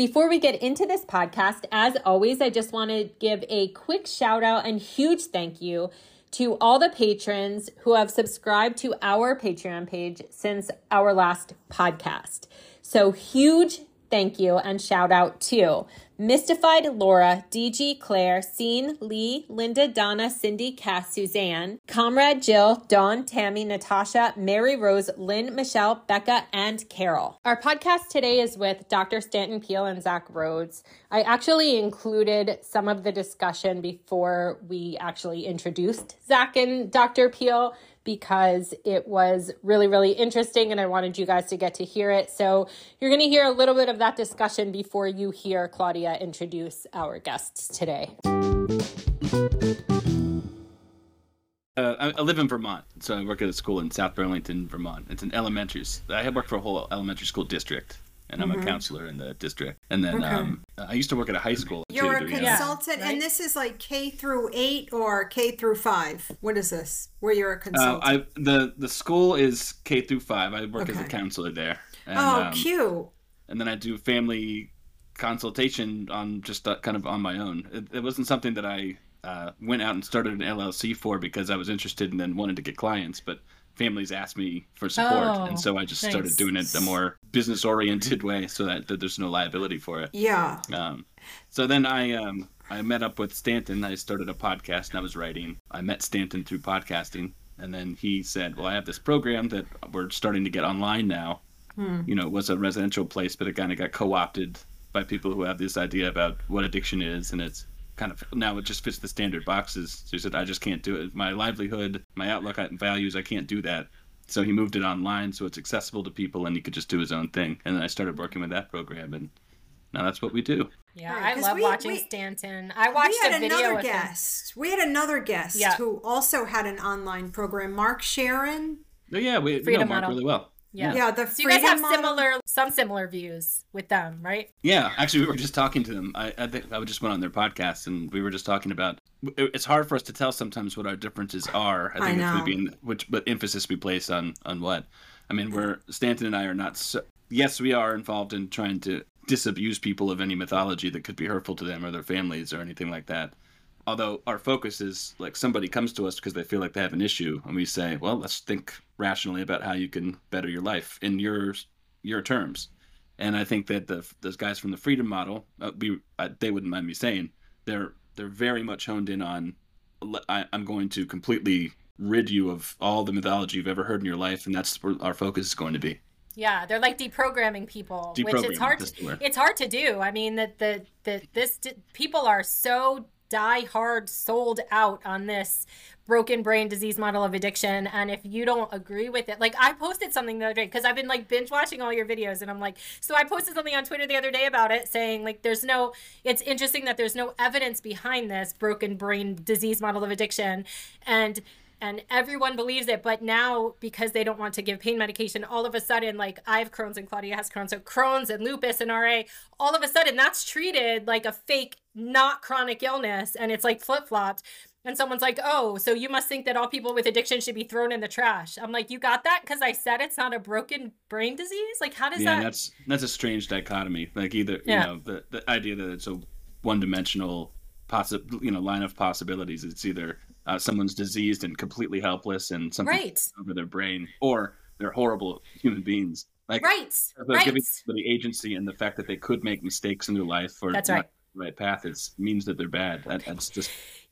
Before we get into this podcast, as always, I just want to give a quick shout out and huge thank you to all the patrons who have subscribed to our Patreon page since our last podcast. So, huge thank you and shout out to Mystified Laura, DG Claire, Scene, Lee, Linda, Donna, Cindy, Cass, Suzanne, Comrade Jill, Dawn, Tammy, Natasha, Mary Rose, Lynn, Michelle, Becca, and Carol. Our podcast today is with Dr. Stanton Peele and Zach Rhoads. I actually included some of the discussion before we actually introduced Zach and Dr. Peele because it was really, really interesting and I wanted you guys to get to hear it. So you're going to hear a little bit of that discussion before you hear Claudia introduce our guests today. Uh, I, live in Vermont, so I work at a school in South Burlington, Vermont. It's an elementary. I work for a whole elementary school district and I'm mm-hmm. a counselor in the district. And then okay. um, I used to work at a high school. You're too, a consultant, yeah. and this is like K through eight or K through five. What is this? Where you're a uh, consultant? Uh, I the the school is K through five. I work okay. as a counselor there. And, oh, um, cute. And then I do family consultation on just uh, kind of on my own. It, it wasn't something that I uh, went out and started an LLC for because I was interested and then wanted to get clients, but families asked me for support, oh, and so I just nice. started doing it a more business oriented way, so that, that, there's no liability for it. Yeah. Um, so then I um, I met up with Stanton. I started a podcast and I was writing. I met Stanton through podcasting, and then he said, "Well, I have this program that we're starting to get online now. Hmm. You know, it was a residential place, but it kind of got co-opted by people who have this idea about what addiction is, and it's kind of now it just fits the standard boxes. So he said, I just can't do it. My livelihood, my outlook and values, I can't do that. So he moved it online so it's accessible to people and he could just do his own thing. And then I started working with that program and now that's what we do. Yeah, right, I love we, watching we, Stanton. I watched we had another guest. Him. We had another guest yeah. who also had an online program, Mark Scheeren. Oh yeah, we, we know Mark really well. Yeah. Yeah. The so you guys have model? similar, some similar views with them, right? Yeah. Actually, we were just talking to them. I, I think I just went on their podcast and we were just talking about. It's hard for us to tell sometimes what our differences are. I think I know. which, but emphasis we place on on what. I mean, we're Stanton and I are not. So, yes, we are involved in trying to disabuse people of any mythology that could be hurtful to them or their families or anything like that although our focus is like somebody comes to us because they feel like they have an issue and we say well let's think rationally about how you can better your life in your your terms and i think that the those guys from the freedom model uh, we uh, they wouldn't mind me saying they're they're very much honed in on I, i'm going to completely rid you of all the mythology you've ever heard in your life and that's where our focus is going to be yeah, they're like deprogramming people, deprogramming, which it's hard. To, it's hard to do. I mean, that the the this people are so die hard sold out on this broken brain disease model of addiction. And if you don't agree with it like i posted something the other day because i've been like binge watching all your videos and i'm like so i posted something on twitter the other day about it saying like there's no it's interesting that there's no evidence behind this broken brain disease model of addiction. And and everyone believes it but now because they don't want to give pain medication all of a sudden like i have crohn's and claudia has crohn's. So crohn's and lupus and ra all of a sudden that's treated like a fake not chronic illness and it's like flip-flopped. And someone's like oh so you must think that all people with addiction should be thrown in the trash. I'm like you got that? Because i said it's not a broken brain disease? Like how does yeah, that that's that's a strange dichotomy. Like either yeah. you know the, the idea that it's a one-dimensional possible you know line of possibilities it's either uh, someone's diseased and completely helpless and something right. over their brain, or they're horrible human beings. Like right, right. giving the agency and the fact that they could make mistakes in their life or that's right. right path is means that they're bad. That, that's just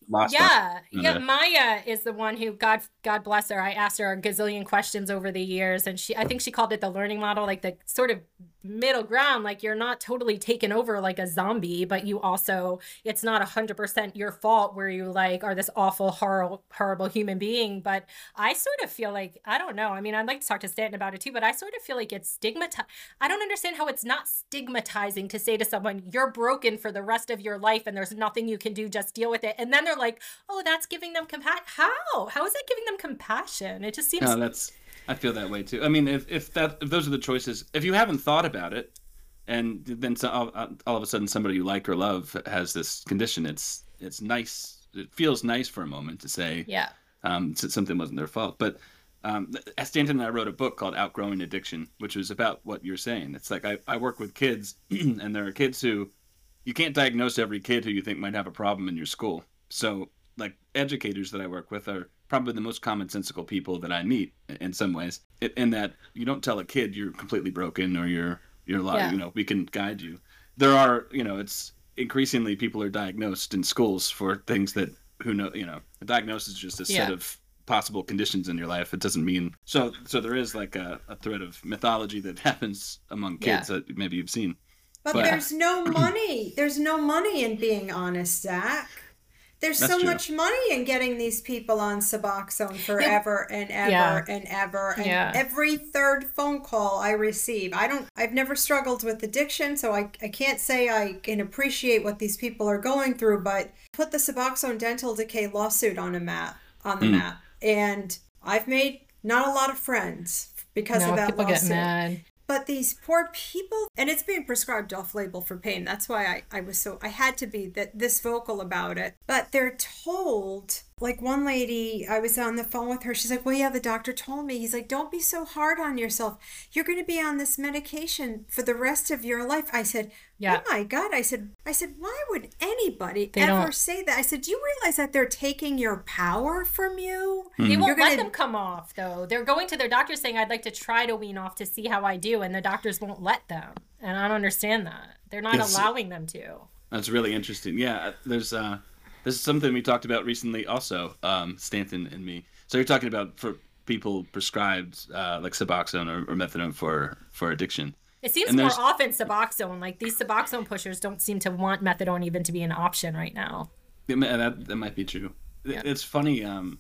lost. Yeah, yeah. Mm-hmm. Maia is the one who God God bless her. I asked her a gazillion questions over the years, and she I think she called it the learning model, like the sort of middle ground like you're not totally taken over like a zombie but you also it's not 100% your fault where you like are this awful horrible horrible human being but i sort of feel like i don't know i mean i'd like to talk to stanton about it too but i sort of feel like it's stigmatized i don't understand how it's not stigmatizing to say to someone you're broken for the rest of your life and there's nothing you can do just deal with it and then they're like, oh, that's giving them compassion. How? How is that giving them compassion? It just seems. No, that's. I feel that way too. I mean, if if that if those are the choices, if you haven't thought about it, and then so, all, all of a sudden somebody you like or love has this condition, it's it's nice. It feels nice for a moment to say, yeah, um, something wasn't their fault. But um, Stanton and I wrote a book called Outgrowing Addiction, which was about what you're saying. It's like I, I work with kids, and there are kids who you can't diagnose every kid who you think might have a problem in your school. So, like educators that I work with are probably the most commonsensical people that I meet in some ways. In that you don't tell a kid you're completely broken or you're you're yeah. you know we can guide you. There are you know it's increasingly people are diagnosed in schools for things that who know you know a diagnosis is just a yeah. set of possible conditions in your life it doesn't mean so so there is like a, a thread of mythology that happens among kids yeah. that maybe you've seen but, but there's no money there's no money in being honest zach there's That's so true. much money in getting these people on Suboxone forever yeah. and ever yeah. and ever. And yeah. every third phone call I receive, I don't, I've never struggled with addiction, so I, I can't say I can appreciate what these people are going through, but put the Suboxone dental decay lawsuit on a map, on the mm. map. And I've made not a lot of friends because no, of that people lawsuit. Get mad but these poor people and it's being prescribed off label for pain. That's why I, I was so i had to be that this vocal about it. But they're told like one lady i was on the phone with her. She's like well yeah the doctor told me. He's like don't be so hard on yourself. You're going to be on this medication for the rest of your life. I said yeah. oh my god. I said i said why would anybody they ever don't... say that? I said do you realize that they're taking your power from you? Mm-hmm. they won't gonna... let them come off though. They're going to their doctor saying i'd like to try to wean off to see how i do and the doctors won't let them. And i don't understand that. They're not yes. allowing them to. That's really interesting. Yeah there's uh this is something we talked about recently, also, um, Stanton and me. So you're talking about for people prescribed uh, like Suboxone or, or, methadone for for addiction. It seems more often Suboxone. Like these Suboxone pushers don't seem to want methadone even to be an option right now. that that might be true. Yeah. It's funny. Um,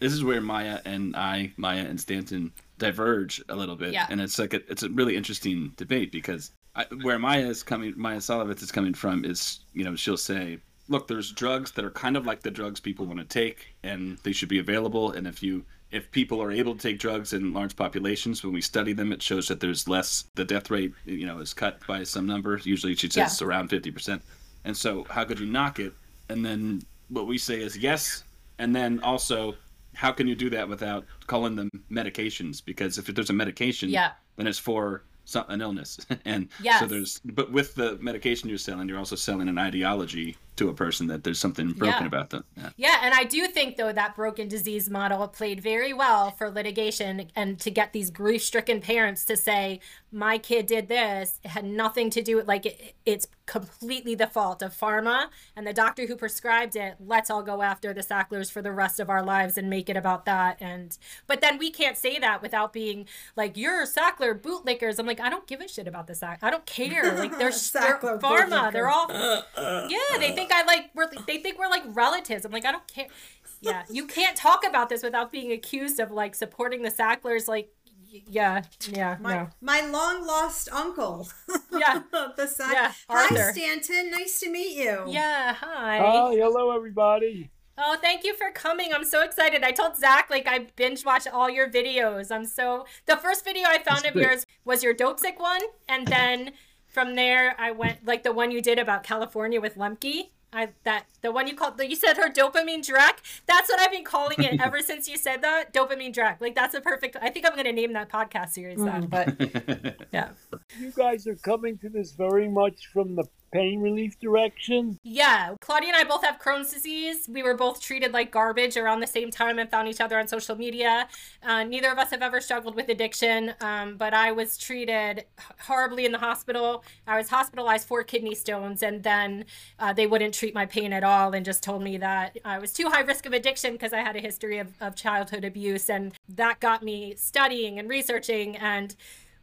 this is where Maia and I, Maia and Stanton, diverge a little bit, yeah. and it's like a, it's a really interesting debate because I, where Maia is coming, Maia Szalavitz is coming from is you know she'll say look, there's drugs that are kind of like the drugs people want to take, and they should be available. And if you if people are able to take drugs in large populations, when we study them, it shows that there's less. The death rate, you know, is cut by some number. Usually, she says yeah. around fifty percent. And so, how could you knock it? And then what we say is yes. And then also, how can you do that without calling them medications? Because if there's a medication, yeah. then it's for an illness. and yes. so there's, but with the medication you're selling, you're also selling an ideology to a person that there's something broken yeah. about them. Yeah. yeah, and I do think though that broken disease model played very well for litigation and to get these grief-stricken parents to say, "My kid did this. It had nothing to do with like it, it's completely the fault of pharma and the doctor who prescribed it. Let's all go after the Sacklers for the rest of our lives and make it about that." And but then we can't say that without being like, "You're Sackler bootlickers." I'm like, I don't give a shit about the Sack. I don't care. Like they're, they're pharma. They're all yeah. They think think I like we're they think we're like relatives. I'm like I don't care. Yeah, you can't talk about this without being accused of like supporting the Sacklers. Like, yeah, yeah, my no. my long lost uncle. Yeah, the Sack. Yeah, hi Stanton, nice to meet you. Yeah, hi. Hi, hello everybody. Oh, thank you for coming. I'm so excited. I told Zach like I binge watched all your videos. I'm so the first video I found That's of great. yours was your dope sick one, and then from there I went like the one you did about California with Lembke. I that the one you called you said her dopamine Drek. That's what I've been calling it ever since you said that dopamine Drek. Like that's a perfect. I think I'm gonna name that podcast series that. But mm. yeah, you guys are coming to this very much from the pain relief direction? Yeah. Claudia and I both have Crohn's disease. We were both treated like garbage around the same time and found each other on social media. Uh, neither of us have ever struggled with addiction, um, but I was treated horribly in the hospital. I was hospitalized for kidney stones, and then uh, they wouldn't treat my pain at all and just told me that I was too high risk of addiction because I had a history of, of childhood abuse. And that got me studying and researching and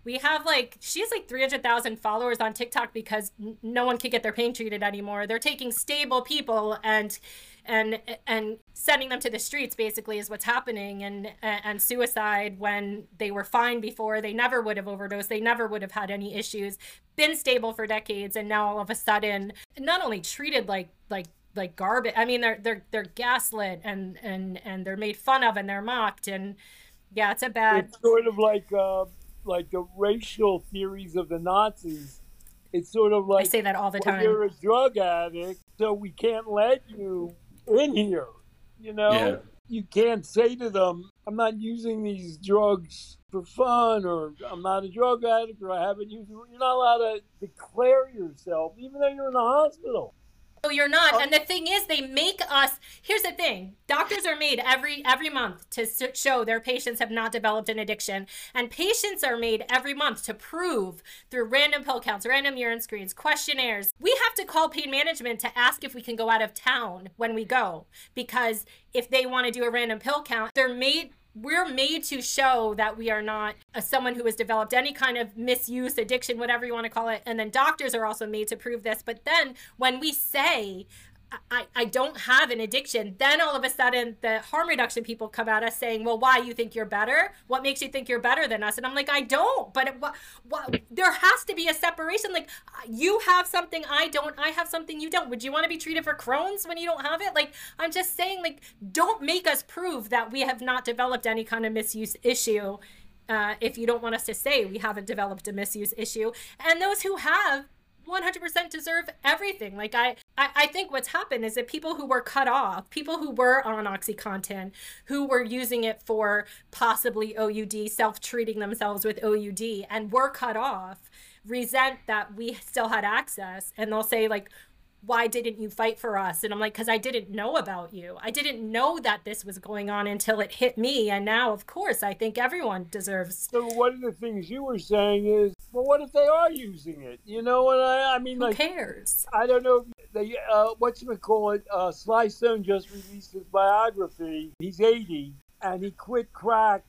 we have like she has like 300,000 followers on TikTok because n- no one can get their pain treated anymore. They're taking stable people and and and sending them to the streets basically is what's happening and and suicide when they were fine before they never would have overdosed they never would have had any issues been stable for decades and now all of a sudden not only treated like like like garbage. I mean, they're they're they're gaslit and and and they're made fun of and they're mocked and yeah, it's a bad. It's sort of like uh, like the racial theories of the Nazis. It's sort of like I say that all the well, time. You're a drug addict, so we can't let you in here. You know, Yeah. you can't say to them, "I'm not using these drugs for fun," or "I'm not a drug addict," or "I haven't used." You're not allowed to declare yourself, even though you're in the hospital. You're Oh. not. And the thing is, they make us. Here's the thing: doctors are made every every month to show their patients have not developed an addiction, and patients are made every month to prove through random pill counts, random urine screens, questionnaires. We have to call pain management to ask if we can go out of town when we go, because if they want to do a random pill count, they're made we're made to show that we are not a, someone who has developed any kind of misuse, addiction, whatever you want to call it. And then doctors are also made to prove this. But then when we say, I, I don't have an addiction, then all of a sudden the harm reduction people come at us saying, well, why you think you're better? What makes you think you're better than us? And I'm like, I don't. But it, what, what, there has to be a separation. Like you have something I don't, I have something you don't. Would you want to be treated for Crohn's when you don't have it? Like I'm just saying, like, don't make us prove that we have not developed any kind of misuse issue. Uh, if you don't want us to say we haven't developed a misuse issue, and those who have 100% deserve everything. Like I, I, I think what's happened is that people who were cut off, people who were on OxyContin, who were using it for possibly OUD, self-treating themselves with OUD, and were cut off, resent that we still had access, and they'll say like, why didn't you fight for us? And I'm like, because I didn't know about you. I didn't know that this was going on until it hit me. And now, of course, I think everyone deserves. So one of the things you were saying is, well, what if they are using it? You know what I, I mean? Who Like, cares? I don't know. If they, uh, what you call it? Uh, Sly Stone just released his biography. He's 80, and he quit crack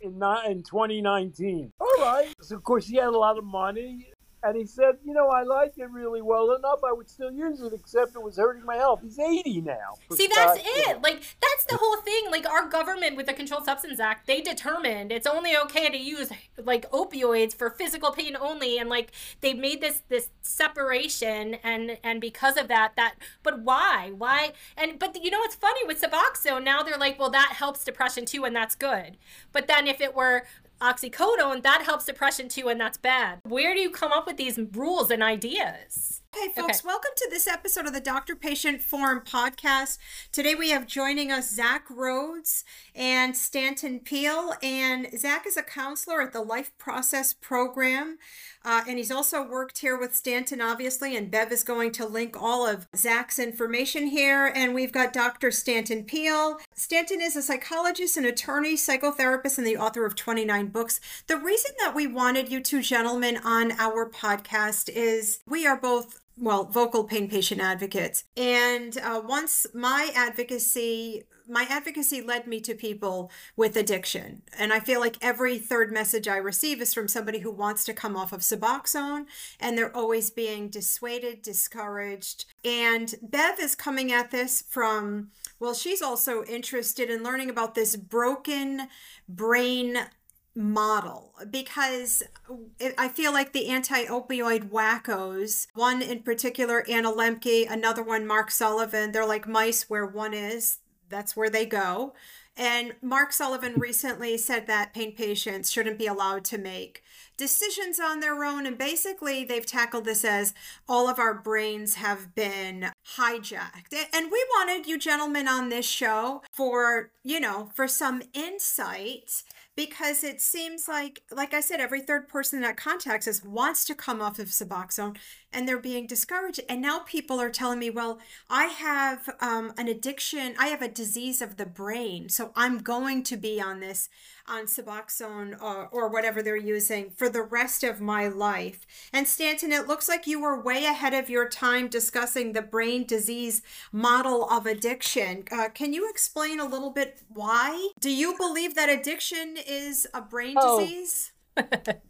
in in 2019. All right. So of course he had a lot of money. And he said, you know, I liked it really well enough. I would still use it, except it was hurting my health. He's 80 now. See, that's God's sake. it. Like, that's the whole thing. Like, our government with the Controlled Substance Act, they determined it's only okay to use like opioids for physical pain only, and like they made this this separation, and and because of that, that. But why? Why? And but you know what's funny with Suboxone? Now they're like, well, that helps depression too, and that's good. But then if it were oxycodone, that helps depression too, and that's bad. Where do you come up with these rules and ideas? Hey, folks, Okay. welcome to this episode of the Doctor Patient Forum podcast. Today we have joining us Zach Rhoads and Stanton Peele. And Zach is a counselor at the Life Process Program. Uh, and he's also worked here with Stanton, obviously. And Bev is going to link all of Zach's information here. And we've got Dr. Stanton Peele. Stanton is a psychologist and attorney, psychotherapist, and the author of 29 books. The reason that we wanted you two gentlemen on our podcast is we are both well, vocal pain patient advocates. And uh, once my advocacy, my advocacy led me to people with addiction. And I feel like every third message I receive is from somebody who wants to come off of Suboxone and they're always being dissuaded, discouraged. And Bev is coming at this from, well, she's also interested in learning about this broken brain model because I feel like the anti opioid wackos, one in particular, Anna Lembke, another one, Mark Sullivan, they're like mice where one is, that's where they go. And Mark Sullivan recently said that pain patients shouldn't be allowed to make decisions on their own. And basically, they've tackled this as all of our brains have been hijacked. And we wanted you gentlemen on this show for, you know, for some insight because it seems like like i said every third person that contacts us wants to come off of suboxone and they're being discouraged and now people are telling me well i have um, an addiction i have a disease of the brain so i'm going to be on this on suboxone or, or whatever they're using for the rest of my life and stanton it looks like you were way ahead of your time discussing the brain disease model of addiction uh, can you explain a little bit why do you believe that addiction is a brain Oh. disease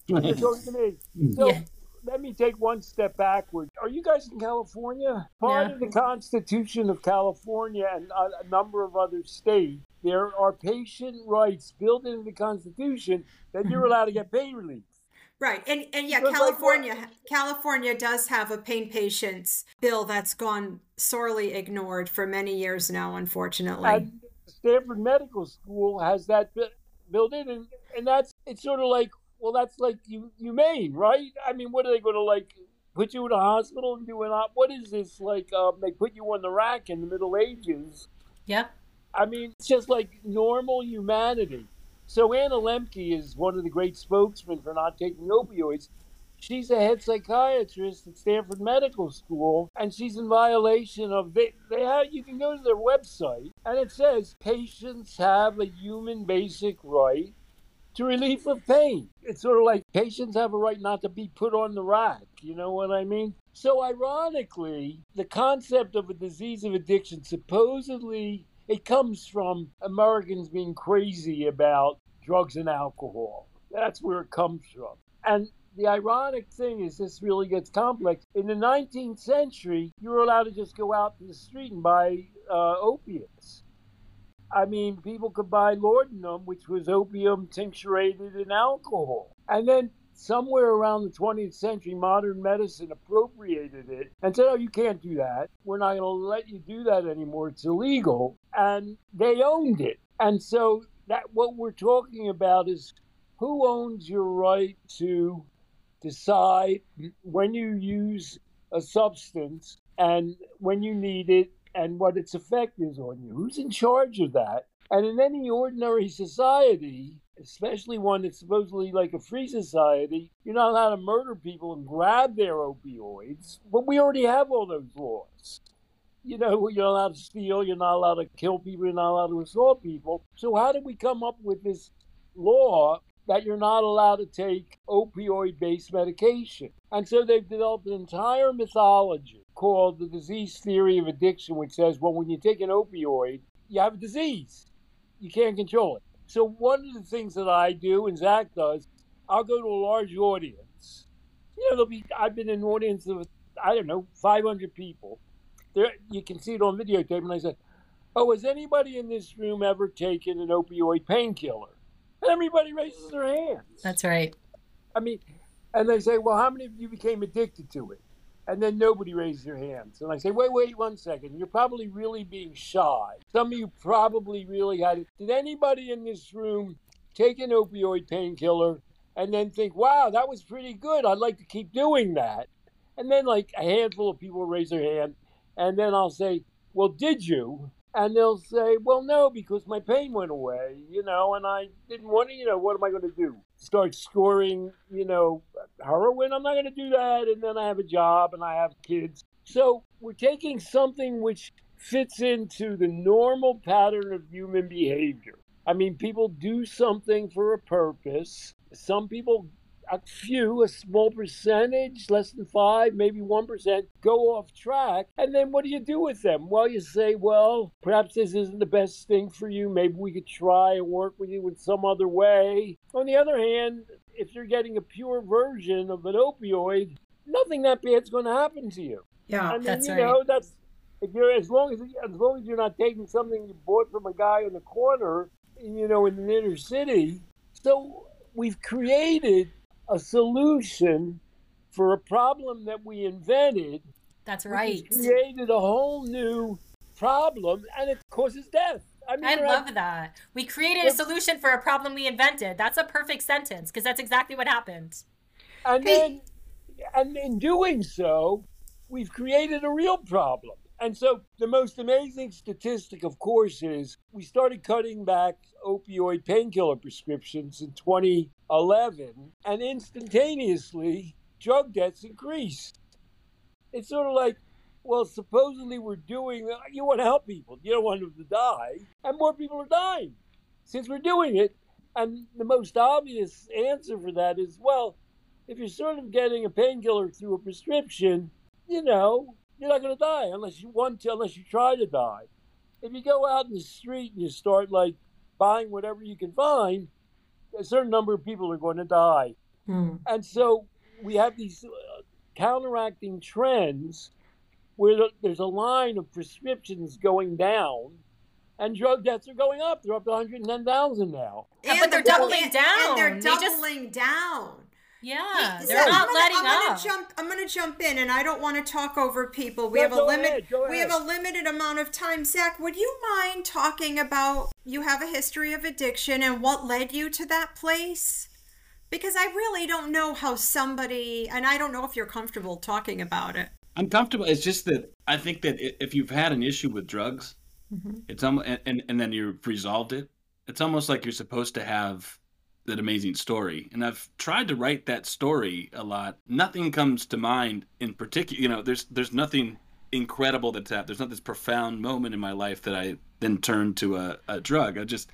You're talking to me. So Yeah. Let me take one step backward. Are you guys in California? Part of the Constitution of California and a, a number of other states, there are patient rights built into the Constitution that you're allowed to get pain relief. Right. And and yeah, Because, like, California California does have a pain patients bill that's gone sorely ignored for many years now, unfortunately. And Stanford Medical School has that built in, and, and that's it's sort of like, well, that's like you humane, right? I mean, what are they going to like put you in a hospital and do an op? What is this like? Um, they put you on the rack in the Middle Ages. Yeah. I mean, it's just like normal humanity. So Anna Lembke is one of the great spokesmen for not taking opioids. She's a head psychiatrist at Stanford Medical School, and she's in violation of they. They have you can go to their website, and it says patients have a human basic right to relief of pain. It's sort of like patients have a right not to be put on the rack. You know what I mean? So ironically, the concept of a disease of addiction supposedly it comes from Americans being crazy about drugs and alcohol. That's where it comes from. And the ironic thing is, this really gets complex. In the 19th century, you were allowed to just go out to the street and buy uh, opiates. I mean, people could buy laudanum, which was opium tincturated in alcohol. And then somewhere around the 20th century, modern medicine appropriated it and said, oh, you can't do that. We're not going to let you do that anymore. It's illegal. And they owned it. And so that what we're talking about is who owns your right to decide when you use a substance and when you need it and what its effect is on you. Who's in charge of that? And in any ordinary society, especially one that's supposedly like a free society, you're not allowed to murder people and grab their opioids. But we already have all those laws. You know, you're not allowed to steal, you're not allowed to kill people, you're not allowed to assault people. So, how did we come up with this law that you're not allowed to take opioid based medication? And so they've developed an entire mythology called the disease theory of addiction, which says, well, when you take an opioid, you have a disease. You can't control it. So one of the things that I do, and Zach does, I'll go to a large audience. You know, there'll be I've been in an audience of I don't know, 500 people. There, you can see it on videotape, and I said, "Oh, has anybody in this room ever taken an opioid painkiller?" Everybody raises their hands. That's right. I mean, and they say, "Well, how many of you became addicted to it?" And then nobody raises their hands. And I say, wait, wait one second. You're probably really being shy. Some of you probably really had it. Did anybody in this room take an opioid painkiller and then think, wow, that was pretty good. I'd like to keep doing that? And then, like, a handful of people raise their hand. And then I'll say, well, did you? And they'll say, well, no, because my pain went away, you know, and I didn't want to, you know, what am I going to do? Start scoring, you know, heroin? I'm not going to do that. And then I have a job and I have kids. So we're taking something which fits into the normal pattern of human behavior. I mean, people do something for a purpose. Some people a few, a small percentage, less than five, maybe 1%, go off track. And then what do you do with them? Well, you say, well, perhaps this isn't the best thing for you. Maybe we could try and work with you in some other way. On the other hand, if you're getting a pure version of an opioid, nothing that bad's going to happen to you. Yeah, I mean, that's you right. know, that's if you're as long as as long as you're not taking something you bought from a guy on the corner, you know, in the inner city. So we've created a solution for a problem that we invented. That's right. created a whole new problem, and it causes death. I mean, I love have- that. We created a solution for a problem we invented. That's a perfect sentence because that's exactly what happened. And then, and in doing so, we've created a real problem. And so the most amazing statistic, of course, is we started cutting back opioid painkiller prescriptions in 2011, and instantaneously, drug deaths increased. It's sort of like, well, supposedly we're doing, you want to help people, you don't want them to die, and more people are dying since we're doing it. And the most obvious answer for that is, well, if you're sort of getting a painkiller through a prescription, you know, you're not going to die unless you want to, unless you try to die. If you go out in the street and you start like buying whatever you can find, a certain number of people are going to die. Hmm. And so we have these uh, counteracting trends where there's a line of prescriptions going down and drug deaths are going up. They're up to 110,000 now. Yeah, but they're doubling down. And they're They just- doubling down. Yeah, Hey, they're Zach, not I'm gonna, letting I'm gonna up. jump. I'm gonna jump in, and I don't want to talk over people. We No, have a limit. ahead, go We have a limited amount of time. Zach, would you mind talking about you have a history of addiction and what led you to that place? Because I really don't know how somebody, and I don't know if you're comfortable talking about it. I'm comfortable. It's just that I think that if you've had an issue with drugs, mm-hmm. it's almost and, and and then you've resolved it. It's almost like you're supposed to have that amazing story. And I've tried to write that story a lot. Nothing comes to mind in particular. You know, there's there's nothing incredible that's happened. There's not this profound moment in my life that I then turned to a, a drug. I just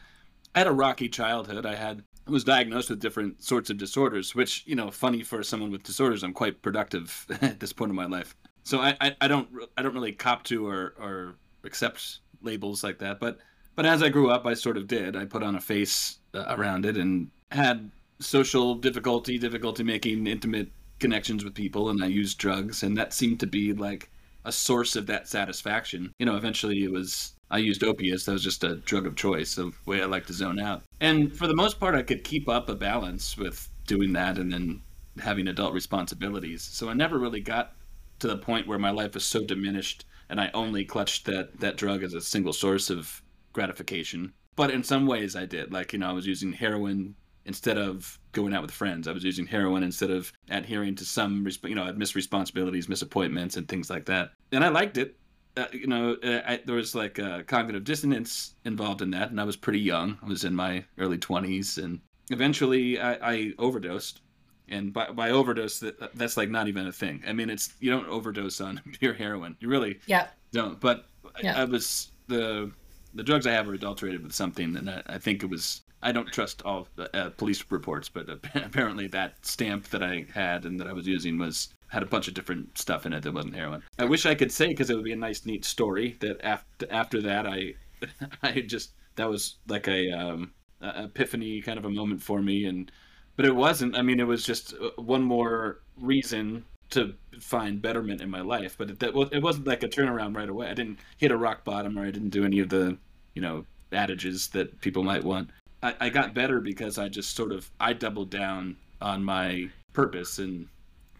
I had a rocky childhood. I had I was diagnosed with different sorts of disorders, which you know, funny for someone with disorders. I'm quite productive at this point in my life, so I, I, I don't I don't really cop to or or accept labels like that. But but as I grew up, I sort of did. I put on a face uh, around it and had social difficulty, difficulty making intimate connections with people, and I used drugs, and that seemed to be like a source of that satisfaction. You know, eventually it was I used opiates. That was just a drug of choice, a way I like to zone out. And for the most part, I could keep up a balance with doing that and then having adult responsibilities. So I never really got to the point where my life was so diminished and I only clutched that that drug as a single source of gratification. But in some ways, I did. Like you know, I was using heroin instead of going out with friends. I was using heroin instead of adhering to some, you know, I'd miss responsibilities, miss appointments, and things like that. And I liked it. Uh, you know, uh, I, there was like uh, cognitive dissonance involved in that, and I was pretty young. I was in my early 20s, and eventually I, I overdosed. And by, by overdose, that, that's like not even a thing. I mean, it's you don't overdose on pure heroin. You really Yep. don't. But I- Yeah. I, was the the drugs I have are adulterated with something, and I, I think it was. I don't trust all uh, police reports, but apparently that stamp that I had and that I was using was had a bunch of different stuff in it that wasn't heroin. I wish I could say because it would be a nice, neat story that after after that I I just that was like a um, epiphany kind of a moment for me and but it wasn't i mean it was just uh, one more reason to find betterment in my life but it, that it wasn't like a turnaround right away i didn't hit a rock bottom or i didn't do any of the you know adages that people might want i, I got better because i just sort of i doubled down on my purpose in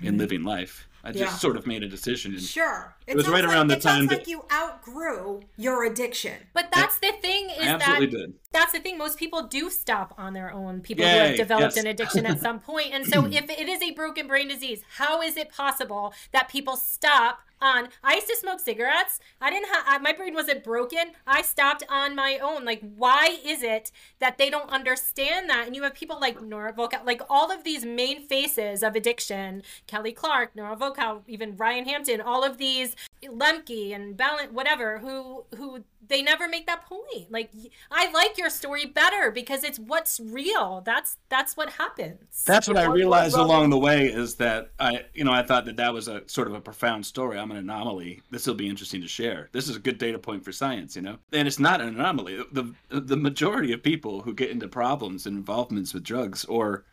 in mm-hmm. living life i just Yeah. sort of made a decision and Sure. It, was sounds right like, around the it time that- like you outgrew your addiction. But that's the thing is i absolutely that did that's the thing. Most people do stop on their own. People who have developed yes. an addiction at some point. And so, if it is a broken brain disease, how is it possible that people stop on? I used to smoke cigarettes. I didn't have my brain wasn't broken. I stopped on my own. Like, why is it that they don't understand that? And you have people like Nora Volkow, like all of these main faces of addiction, Kelly Clark, Nora Volkow, even Ryan Hampton, all of these Lembke and Ballant, whatever, who who they never make that point. Like I like your story better because it's what's real. That's that's what happens. That's what I One- one realized along the way is that I, you know, I thought that that was a sort of a profound story. I'm an anomaly. This will be interesting to share. This is a good data point for science, you know. And it's not an anomaly. The the majority of people who get into problems and involvements with drugs or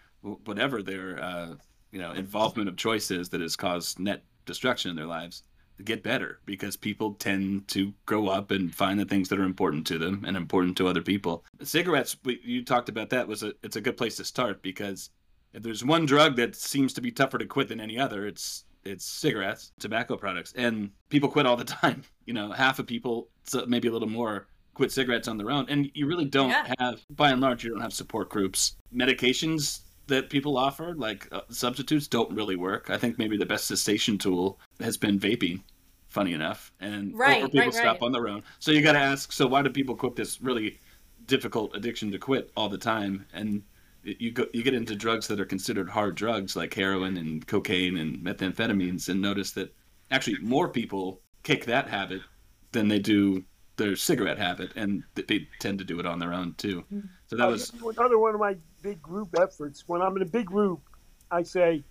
whatever their, uh, you know, involvement of choice is that has caused net destruction in their lives get better because people tend to grow up and find the things that are important to them and important to other people. Cigarettes, we, you talked about that was a it's a good place to start because if there's one drug that seems to be tougher to quit than any other, it's it's cigarettes, tobacco products, and people quit all the time. You know, half of people, so maybe a little more, quit cigarettes on their own, and you really don't Yeah. have, by and large, you don't have support groups. Medications that people offer, like uh, substitutes, don't really work. I think maybe the best cessation tool has been vaping. Funny enough, and Right, or people right, stop right. on their own. So you got to ask: so why do people quit this really difficult addiction to quit all the time? And you go, you get into drugs that are considered hard drugs like heroin and cocaine and methamphetamines, and notice that actually more people kick that habit than they do their cigarette habit, and they tend to do it on their own too. Mm-hmm. So that was another one of my big group efforts. When I'm in a big group, I say,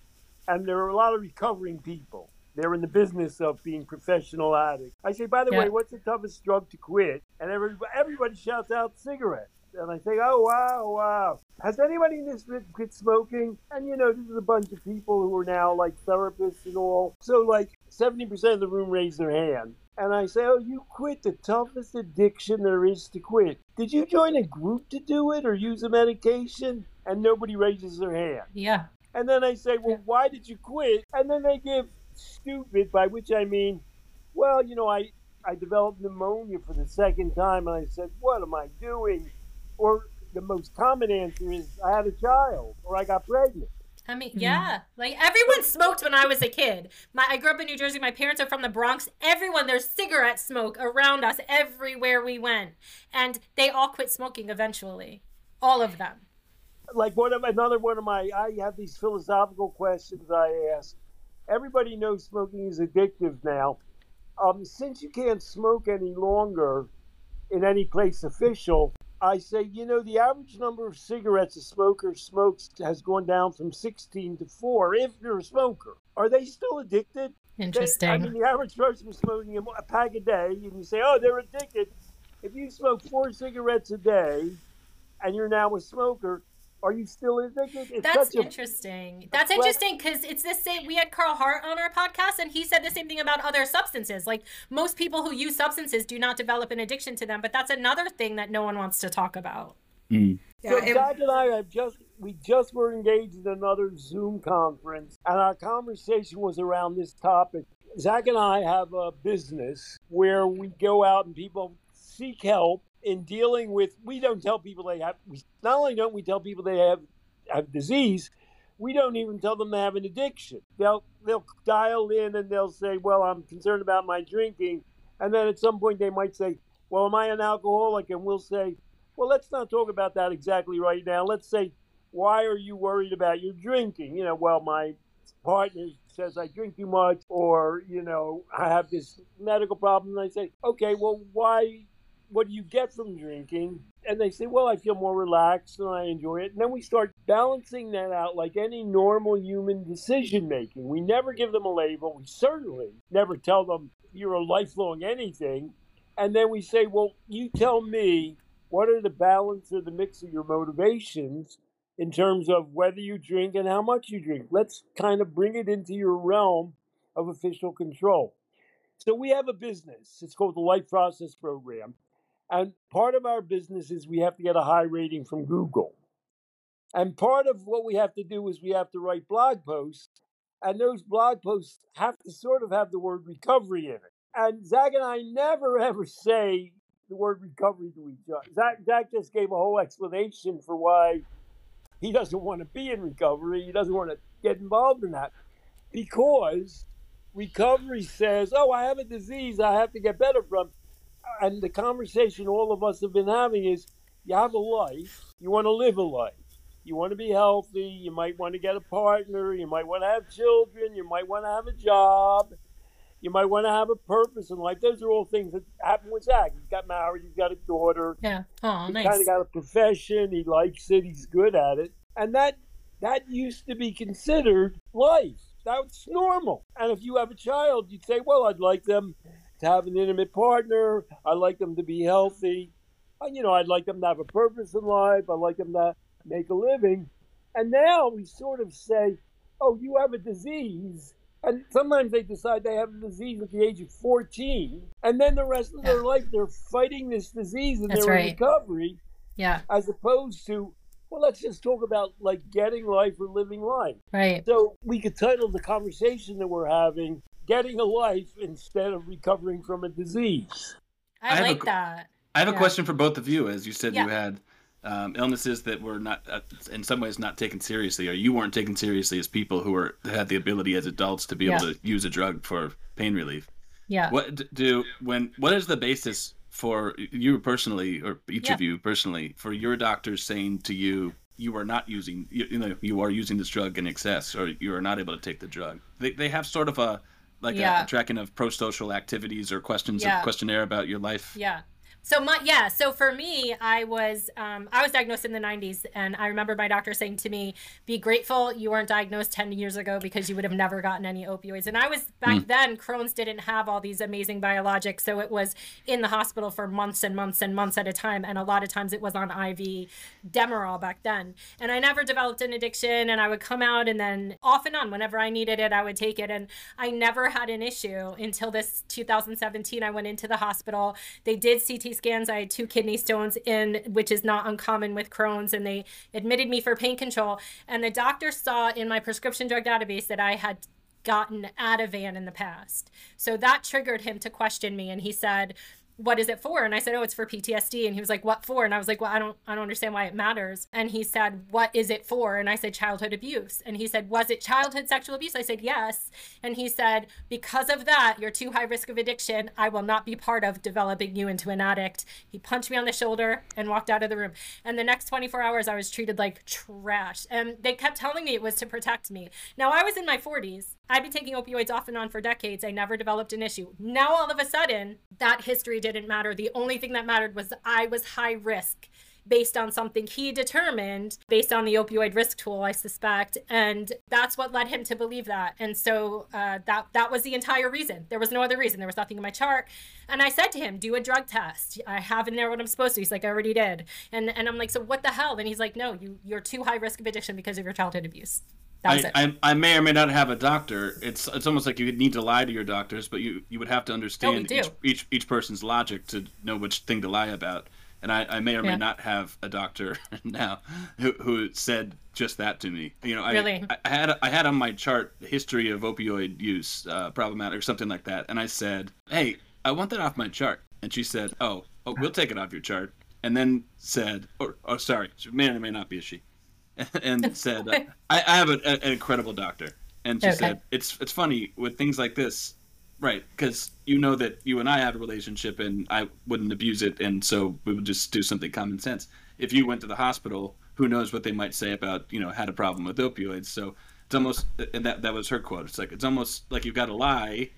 and there are a lot of recovering people. They're in the business of being professional addicts. I say, by the Yeah. way, what's the toughest drug to quit? And everybody, everybody shouts out cigarettes. And I say, oh, wow, wow. Has anybody in this room quit smoking? And, you know, this is a bunch of people who are now like therapists and all. So, like, 70% of the room raise their hand. And I say, oh, you quit the toughest addiction there is to quit. Did you join a group to do it or use a medication? And nobody raises their hand. yeah. And then I say, well, why did you quit? And then they give stupid, by which I mean, well, you know, I, I developed pneumonia for the second time. And I said, what am I doing? Or the most common answer is, I had a child or I got pregnant. I mean, mm-hmm. yeah, like everyone smoked when I was a kid. My, I grew up in New Jersey. My parents are from the Bronx. Everyone, there's cigarette smoke around us everywhere we went, and they all quit smoking eventually. All of them. Like one of another one of my, I have these philosophical questions I ask. Everybody knows smoking is addictive now. Um, since you can't smoke any longer in any place official, I say, you know, the average number of cigarettes a smoker smokes has gone down from 16 to 4 if you're a smoker. Are they still addicted? Interesting. They, I mean, the average person is smoking a pack a day, and you say, oh, they're addicted. If you smoke four cigarettes a day and you're now a smoker, are you still addicted? It's That's interesting. That's interesting because it's the same. We had Carl Hart on our podcast, and he said the same thing about other substances. Like most people who use substances do not develop an addiction to them, but that's another thing that no one wants to talk about. Mm. So yeah, Zach and I have just we just were engaged in another Zoom conference, and our conversation was around this topic. Zach and I have a business where we go out and people seek help in dealing with, we don't tell people they have, we, not only don't we tell people they have, have disease, we don't even tell them they have an addiction. They'll, they'll dial in and they'll say, well, I'm concerned about my drinking. And then at some point they might say, well, am I an alcoholic? And we'll say, well, let's not talk about that exactly right now. Let's say, why are you worried about your drinking? You know, well, my partner says I drink too much, or, you know, I have this medical problem. And I say, okay, well, why what do you get from drinking? And they say, well, I feel more relaxed and I enjoy it. And then we start balancing that out like any normal human decision making. We never give them a label. We certainly never tell them you're a lifelong anything. And then we say, well, you tell me what are the balance or the mix of your motivations in terms of whether you drink and how much you drink. Let's kind of bring it into your realm of official control. So we have a business. It's called the Life Process Program. And part of our business is we have to get a high rating from Google. And part of what we have to do is we have to write blog posts. And those blog posts have to sort of have the word recovery in it. And Zach and I never ever say the word recovery to each other. Zach, Zach just gave a whole explanation for why he doesn't want to be in recovery. He doesn't want to get involved in that because recovery says, oh, I have a disease I have to get better from and the conversation all of us have been having is you have a life, you want to live a life. You want to be healthy, you might want to get a partner, you might want to have children, you might want to have a job, you might want to have a purpose in life. Those are all things that happen with Zach. He's got married, he's got a daughter. Yeah. Oh, he's nice. kind of got a profession, he likes it, he's good at it. And that that used to be considered life. That's normal. And if you have a child, you'd say, well, I'd like them to have an intimate partner. I like them to be healthy. Uh, you know, I'd like them to have a purpose in life. I like them to make a living. And now we sort of say, oh, you have a disease. And sometimes they decide they have a disease at the age of 14. And then the rest of their life, they're fighting this disease and That's they're right. in recovery. Yeah. As opposed to, well, let's just talk about like getting life or living life. Right. So we could title the conversation that we're having getting a life instead of recovering from a disease. I, I like a, that. I have yeah. a question for both of you. As you said, yeah. you had um, illnesses that were not, uh, in some ways, not taken seriously, or you weren't taken seriously as people who were had the ability as adults to be yeah. able to use a drug for pain relief. Yeah. What do when? What is the basis for you personally, or each of you personally, for your doctors saying to you, you are not using, you, you know, you are using this drug in excess, or you are not able to take the drug? They they have sort of a like yeah. a, a, tracking of pro-social activities or questions yeah. questionnaire about your life yeah so my yeah, so for me, I was um, I was diagnosed in the '90s, and I remember my doctor saying to me, "Be grateful you weren't diagnosed 10 years ago because you would have never gotten any opioids." And I was back mm. then, Crohn's didn't have all these amazing biologics, so it was in the hospital for months and months and months at a time, and a lot of times it was on IV Demerol back then. And I never developed an addiction, and I would come out, and then off and on, whenever I needed it, I would take it, and I never had an issue until this 2017. I went into the hospital. They did CT Scans. I had two kidney stones in, which is not uncommon with Crohn's, and they admitted me for pain control. And the doctor saw in my prescription drug database that I had gotten Ativan in the past. So that triggered him to question me, and he said, what is it for? And I said, oh, it's for PTSD. And he was like, what for? And I was like, well, I don't, I don't understand why it matters. And he said, what is it for? And I said, childhood abuse. And he said, was it childhood sexual abuse? I said, yes. And he said, because of that, you're too high risk of addiction. I will not be part of developing you into an addict. He punched me on the shoulder and walked out of the room. And the next 24 hours, I was treated like trash. And they kept telling me it was to protect me. Now I was in my 40s. I'd been taking opioids off and on for decades. I never developed an issue. Now all of a sudden, that history didn't matter. The only thing that mattered was I was high risk based on something he determined based on the opioid risk tool i suspect. And that's what led him to believe that. And so uh, that that was the entire reason. There was no other reason. There was nothing in my chart. And i said to him do a drug test. I have in there what i'm supposed to. He's like i already did. And and i'm like so what the hell? And he's like no you you're too high risk of addiction because of your childhood abuse I, I, I, may or may not have a doctor. It's it's almost like you need to lie to your doctors, but you, you would have to understand oh, each, each each person's logic to know which thing to lie about. And I, I may or may yeah. not have a doctor now who, who said just that to me. You know, I, really? I, I had I had on my chart history of opioid use, uh, problematic or something like that, and I said, "Hey, I want that off my chart." And she said, "Oh, oh we'll take it off your chart." And then said, "Or, oh, sorry, may or may not be a she." and said, I, I, have a, a, an incredible doctor. And she okay. said, it's, it's funny with things like this, right? Because you know that you and I have a relationship and I wouldn't abuse it. And so we would just do something common sense. If you went to the hospital, who knows what they might say about, you know, had a problem with opioids. So it's almost, and that, that was her quote. It's like, it's almost like you've got to lie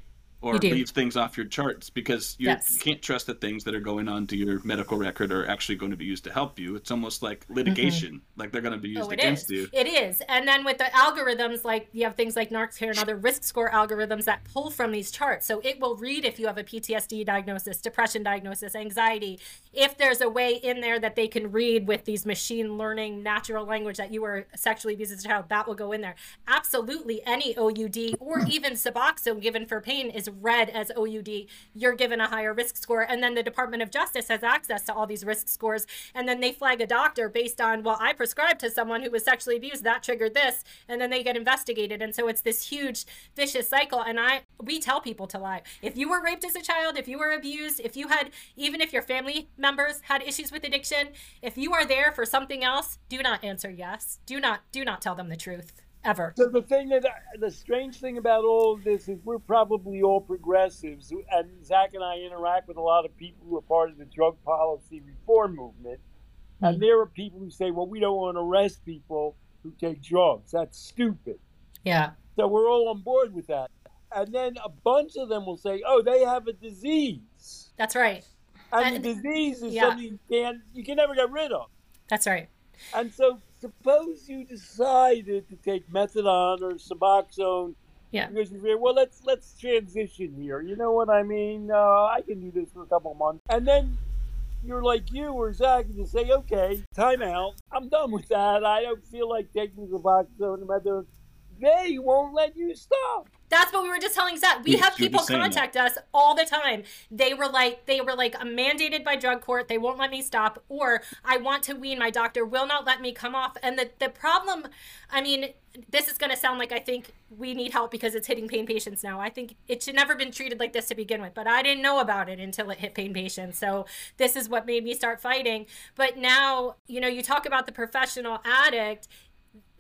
or leave things off your charts because yes. you can't trust that things that are going on to your medical record are actually going to be used to help you. It's almost like mm-hmm. litigation, mm-hmm. like they're going to be used oh, against is. you. It is. And then with the algorithms, like you have things like NarxCare and other risk score algorithms that pull from these charts. So it will read if you have a PTSD diagnosis, depression diagnosis, anxiety. If there's a way in there that they can read with these machine learning natural language that you were sexually abused as a child, that will go in there. Absolutely any OUD or even Suboxone given for pain is read as OUD, you're given a higher risk score. And then the Department of Justice has access to all these risk scores. And then they flag a doctor based on, well, I prescribed to someone who was sexually abused, that triggered this. And then they get investigated. And so it's this huge vicious cycle. And I, we tell people to lie. If you were raped as a child, if you were abused, if you had, even if your family members had issues with addiction, if you are there for something else, do not answer yes. Do not, do not tell them the truth ever. So the thing that the strange thing about all of this is we're probably all progressives, and Zach and I interact with a lot of people who are part of the drug policy reform movement, mm-hmm. and there are people who say, "Well, we don't want to arrest people who take drugs. That's stupid." Yeah. So we're all on board with that, and then a bunch of them will say, "Oh, they have a disease." That's right. And, and the disease is yeah. something you can't you can never get rid of. That's right. And so suppose you decided to take methadone or Suboxone. Yeah. Because you say, well, let's let's transition here. You know what I mean? Uh, I can do this for a couple months, and then you're like you or Zach, and you say, okay, time out. I'm done with that. I don't feel like taking Suboxone or methadone. They won't let you stop. That's what we were just telling Zach. We have people contact us all the time. They were like, they were like, I'm mandated by drug court. They won't let me stop. Or I want to wean. My doctor will not let me come off. And the, the problem, I mean, this is going to sound like I think we need help because it's hitting pain patients now. I think it should never been treated like this to begin with, but I didn't know about it until it hit pain patients. So this is what made me start fighting. But now, you know, you talk about the professional addict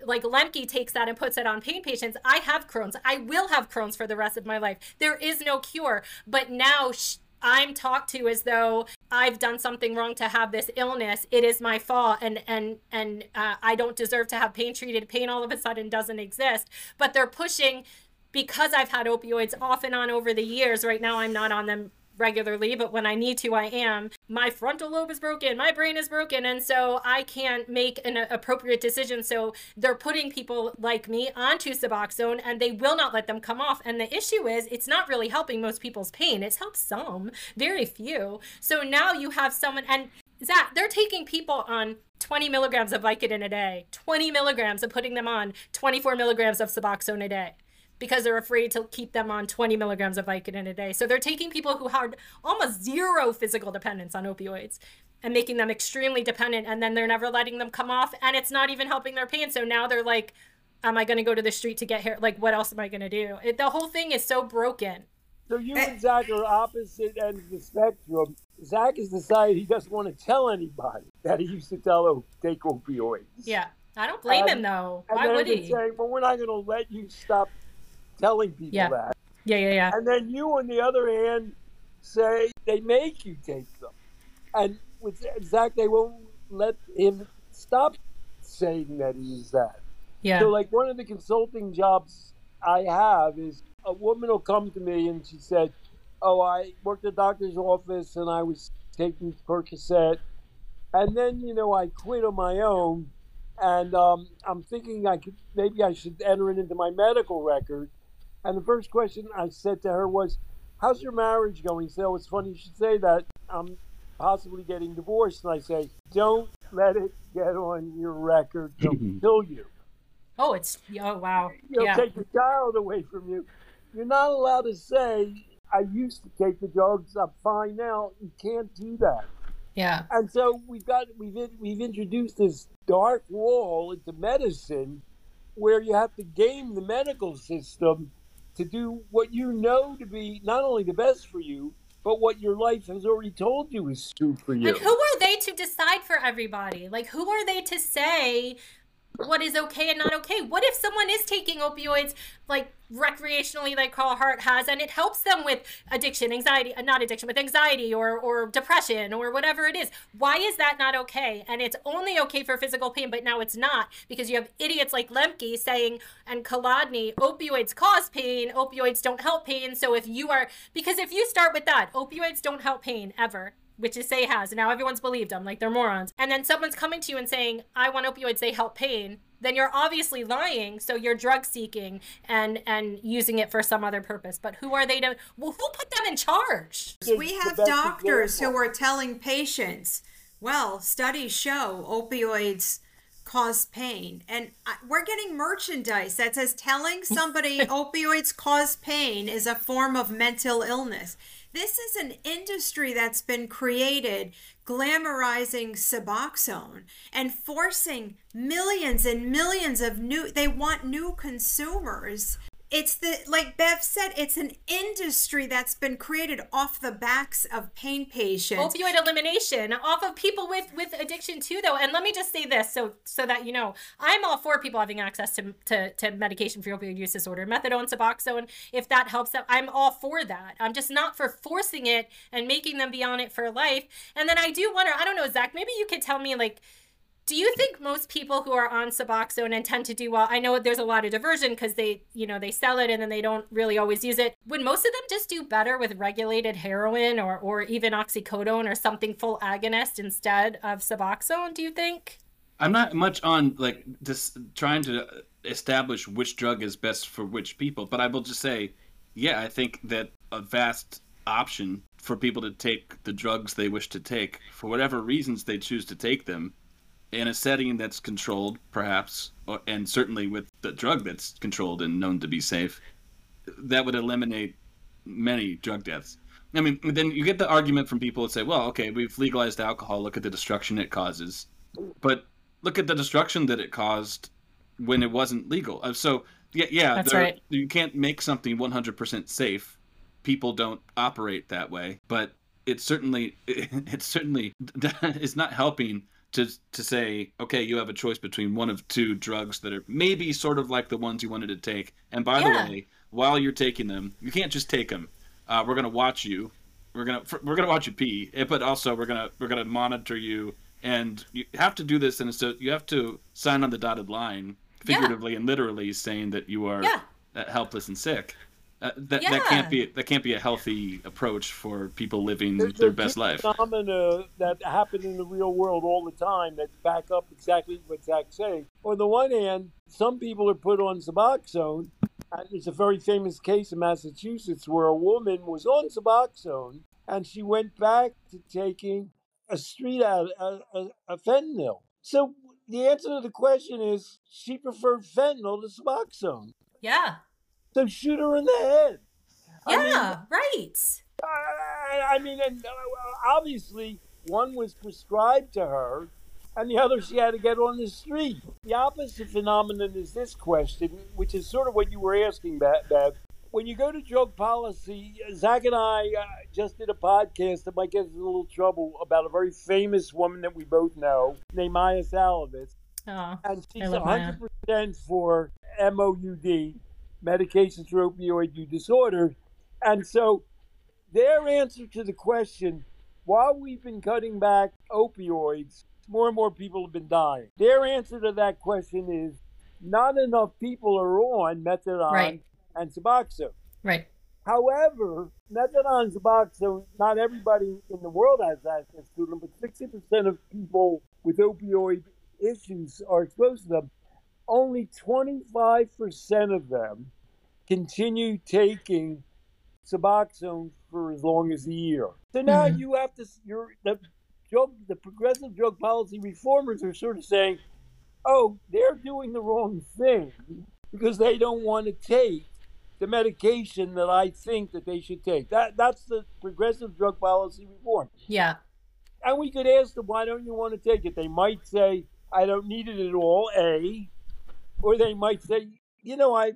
like Lembke takes that and puts it on pain patients. I have Crohn's. I will have Crohn's for the rest of my life. There is no cure. But now sh- I'm talked to as though I've done something wrong to have this illness. It is my fault, and and and uh, I don't deserve to have pain treated. Pain all of a sudden doesn't exist. But they're pushing because I've had opioids off and on over the years. Right now, I'm not on them regularly, but when I need to, I am. My frontal lobe is broken, my brain is broken, and so I can't make an appropriate decision. So they're putting people like me onto Suboxone and they will not let them come off. And the issue is, it's not really helping most people's pain. It's helped some, very few. So now you have someone, and Zach, they're taking people on 20 milligrams of Vicodin a day, 20 milligrams of putting them on 24 milligrams of Suboxone a day because they're afraid to keep them on 20 milligrams of Vicodin a day. So they're taking people who had almost zero physical dependence on opioids and making them extremely dependent and then they're never letting them come off and it's not even helping their pain. So now they're like am I going to go to the street to get hair? Like, what else am I going to do? It, the whole thing is so broken. So you and Zach are opposite ends of the spectrum. Zach has decided he doesn't want to tell anybody that he used to tell him take opioids. Yeah, I don't blame um, him though. Why would he? Saying, well, we're not going to let you stop telling people yeah. that. Yeah, yeah, yeah. And then you, on the other hand, say they make you take them, and with Zach, they won't let him stop saying that he's that. Yeah. So, like, one of the consulting jobs I have is a woman will come to me and she said, Oh, I worked at a doctor's office and I was taking Percocet. And then, you know, I quit on my own. And um, I'm thinking I could maybe I should enter it into my medical record. And the first question I said to her was, How's your marriage going? So oh, it's funny you should say that. I'm possibly getting divorced. And I say, Don't let it get on your record. They'll kill you. Oh, it's oh wow. You'll yeah. take the child away from you. You're not allowed to say, "I used to take the drugs. I'm fine now." You can't do that. Yeah. And so we've got we've we've introduced this dark wall into medicine, where you have to game the medical system to do what you know to be not only the best for you, but what your life has already told you is true for you. And who are they to decide for everybody? Like, who are they to say what is okay and not okay. What if someone is taking opioids like recreationally, like Carl Hart has, and it helps them with addiction, anxiety, uh, not addiction, with anxiety or, or depression or whatever it is? Why is that not okay? And it's only okay for physical pain, but now it's not because you have idiots like Lembke saying and Kolodny, opioids cause pain, opioids don't help pain. So if you are, because if you start with that, opioids don't help pain ever which is say has, and now everyone's believed them, like they're morons. And then someone's coming to you and saying, I want opioids, they help pain, then you're obviously lying. So you're drug seeking and and using it for some other purpose. But who are they to well who put them in charge? We have doctors who are telling patients, well, studies show opioids cause pain. And we're getting merchandise that says telling somebody opioids cause pain is a form of mental illness. This is an industry that's been created glamorizing Suboxone and forcing millions and millions of new, they want new consumers it's the like bev said it's an industry that's been created off the backs of pain patients. Opioid elimination off of people with with addiction too though. And let me just say this so so that you know i'm all for people having access to to, to medication for opioid use disorder methadone suboxone if that helps them. I'm all for that. I'm just not for forcing it and making them be on it for life. And then i do wonder i don't know zach maybe you could tell me like do you think most people who are on Suboxone and tend to do well? I know there's a lot of diversion because they, you know, they sell it and then they don't really always use it. Would most of them just do better with regulated heroin or, or even oxycodone or something full agonist instead of Suboxone? Do you think? I'm not much on like just trying to establish which drug is best for which people, but I will just say, yeah, I think that a vast option for people to take the drugs they wish to take for whatever reasons they choose to take them in a setting that's controlled, perhaps, or, and certainly with the drug that's controlled and known to be safe, that would eliminate many drug deaths. I mean, then you get the argument from people that say, well, okay, we've legalized alcohol, look at the destruction it causes. But look at the destruction that it caused when it wasn't legal. Uh, so, yeah, yeah That's right. you can't make something 100% safe. People don't operate that way, but it certainly it certainly is not helping to to say, okay, you have a choice between one of two drugs that are maybe sort of like the ones you wanted to take. And by yeah. the way, while you're taking them, you can't just take them. Uh, we're gonna watch you. We're gonna we're gonna watch you pee, eh, but also we're gonna we're gonna monitor you, and you have to do this, and so you have to sign on the dotted line, figuratively yeah. and literally, saying that you are yeah. helpless and sick. Uh, that, yeah. that can't be that can't be a healthy approach for people living There's their best life. Phenomena that happen in the real world all the time that back up exactly what Zach's saying. On the one hand, some people are put on Suboxone. There's a very famous case in Massachusetts where a woman was on Suboxone and she went back to taking a street out a, a, a fentanyl. So the answer to the question is she preferred fentanyl to Suboxone. Yeah. So shoot her in the head. Yeah, I mean, right. I, I mean, and uh, obviously one was prescribed to her, and the other she had to get on the street. The opposite phenomenon is this question, which is sort of what you were asking, Bev. When you go to drug policy, Zach and I uh, just did a podcast that might get us in a little trouble about a very famous woman that we both know named Maia Szalavitz. Oh, And she's I love Maia. 100% for MOUD, medications for opioid use disorder. And so their answer to the question, while we've been cutting back opioids, more and more people have been dying. Their answer to that question is not enough people are on methadone Right. and Suboxone. right. However, methadone and Suboxone, not everybody in the world has access to them, but 60% of people with opioid issues are exposed to them. Only 25% of them continue taking Suboxone for as long as a year. So now Mhm. you have to, you're, the, drug, the progressive drug policy reformers are sort of saying, oh, they're doing the wrong thing because they don't want to take the medication that I think that they should take. That that's the progressive drug policy reform. Yeah. And we could ask them, why don't you want to take it? They might say, I don't need it at all, A. Or they might say, you know, I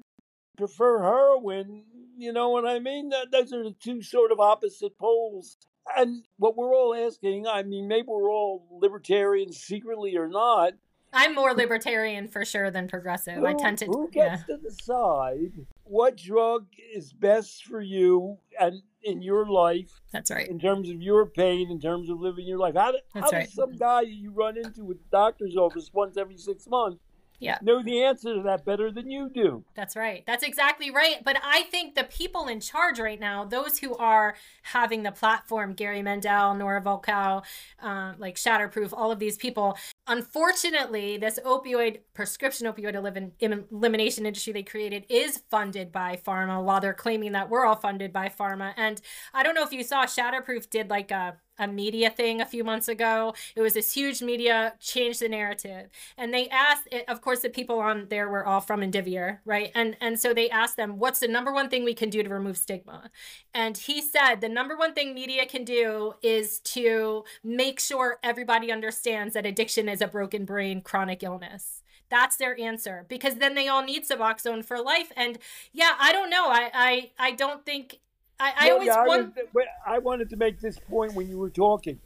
prefer heroin. You know what I mean? Th- Those are the two sort of opposite poles. And what we're all asking, I mean, maybe we're all libertarians secretly or not. I'm more libertarian for sure than progressive. I tend to Who yeah. gets to decide what drug is best for you and in your life, That's right. in terms of your pain, in terms of living your life? How, do, how That's does right. some guy you run into with the doctor's office once every six months Yeah. know the answer to that better than you do? That's right. That's exactly right. But I think the people in charge right now, those who are having the platform, Gary Mendell, Nora Volkow, uh, like Shatterproof, all of these people, unfortunately, this opioid, prescription opioid elimination industry they created is funded by pharma while they're claiming that we're all funded by pharma. And I don't know if you saw, Shatterproof did like a a media thing a few months ago. It was this huge media change the narrative, and they asked. Eh, of course, the people on there were all from Indivior, right? And and so they asked them, "What's the number one thing we can do to remove stigma?" And he said, "The number one thing media can do is to make sure everybody understands that addiction is a broken brain chronic illness." That's their answer because then they all need Suboxone for life. And yeah, I don't know. I I I don't think. I, I always I, want. was- I wanted to make this point when you were talking.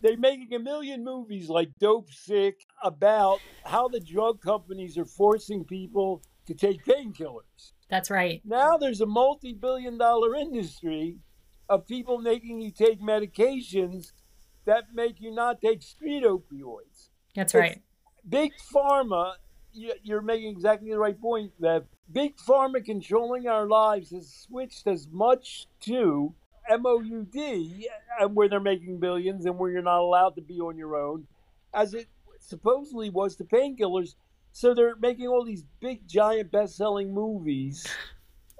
They're making a million movies like Dope Sick about how the drug companies are forcing people to take painkillers. That's right. Now there's a multi billion dollar industry of people making you take medications that make you not take street opioids. That's It's- right. Big Pharma, you- you're making exactly the right point, that Big Pharma controlling our lives has switched as much to MOUD, and where they're making billions and where you're not allowed to be on your own, as it supposedly was to painkillers. So they're making all these big, giant, best-selling movies,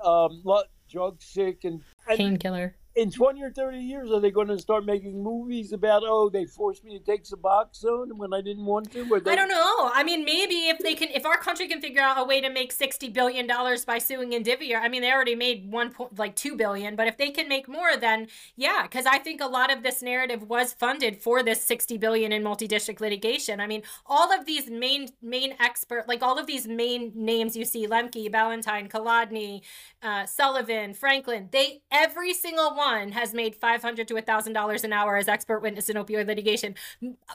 um, drug sick, and, and Painkiller. In 20 or 30 years, are they going to start making movies about, oh, they forced me to take Suboxone when I didn't want to? They, I don't know. I mean, maybe if they can, if our country can figure out a way to make sixty billion dollars by suing Indivior, I mean, they already made one point, like 2 billion, But if they can make more, then yeah, because I think a lot of this narrative was funded for this 60 billion in multi-district litigation. I mean, all of these main main expert, like all of these main names you see, Lembke, Ballantyne, Kolodny, uh, Sullivan, Franklin, they every single one has made five hundred to a thousand dollars an hour as expert witness in opioid litigation.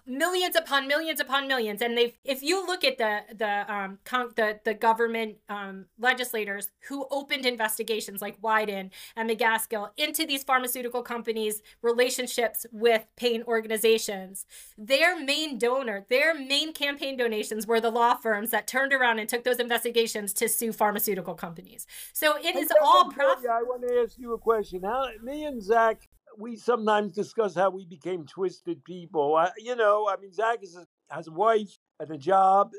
Millions upon millions upon millions. And they've if you look at the the um con- the the government um legislators who opened investigations like Wyden and McCaskill into these pharmaceutical companies relationships with pain organizations their main donor their main campaign donations were the law firms that turned around and took those investigations to sue pharmaceutical companies. So it is all well, profit I want to ask you a question. How me and Zach, we sometimes discuss how we became twisted people. I, you know, I mean, Zach is a, has a wife and a job.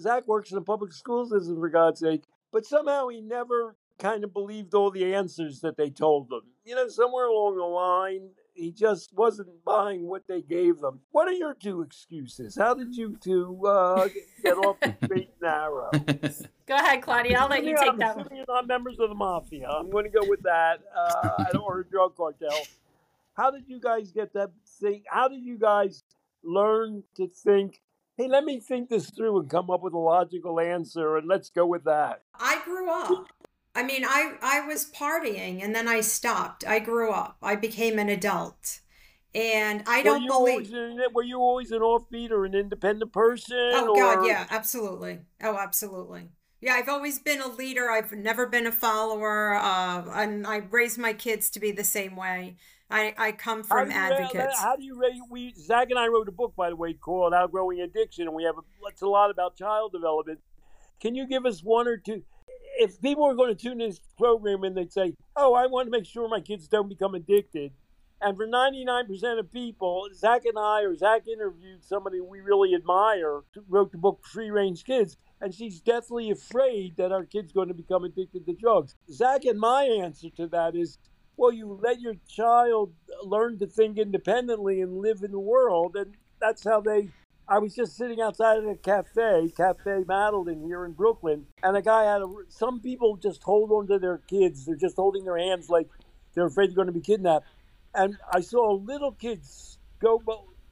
Zach works in the public school system, for God's sake. But somehow he never kind of believed all the answers that they told him. You know, somewhere along the line, he just wasn't buying what they gave them. What are your two excuses? How did you two uh, get off the straight and narrow? Go ahead, Claudia. I'll let you take I'm that one. you're not members of the mafia. I'm going to go with that. Uh, I don't or a drug cartel. How did you guys get that thing? How did you guys learn to think? Hey, let me think this through and come up with a logical answer, and let's go with that. I grew up. I mean, I I was partying and then I stopped. I grew up. I became an adult. And I don't you believe an, were you always an offbeat or an independent person? Oh God, or- yeah, absolutely. Oh, absolutely. Yeah, I've always been a leader. I've never been a follower. Uh, and I raised my kids to be the same way. I, I come from do you ra- advocates. How do you rate? We Zach and I wrote a book, by the way, called "Outgrowing Addiction," and we have a, it's a lot about child development. Can you give us one or two? If people are going to tune in this program and they'd say, "Oh, I want to make sure my kids don't become addicted," and for ninety nine percent of people, Zach and I, or Zach interviewed somebody we really admire, wrote the book "Free Range Kids." And she's deathly afraid that our kid's going to become addicted to drugs. Zach and my answer to that is well, you let your child learn to think independently and live in the world, and that's how they. I was just sitting outside of a cafe, Cafe Madeline here in Brooklyn, and a guy had a. Some people just hold on to their kids; they're just holding their hands like they're afraid they're going to be kidnapped. And I saw a little kid go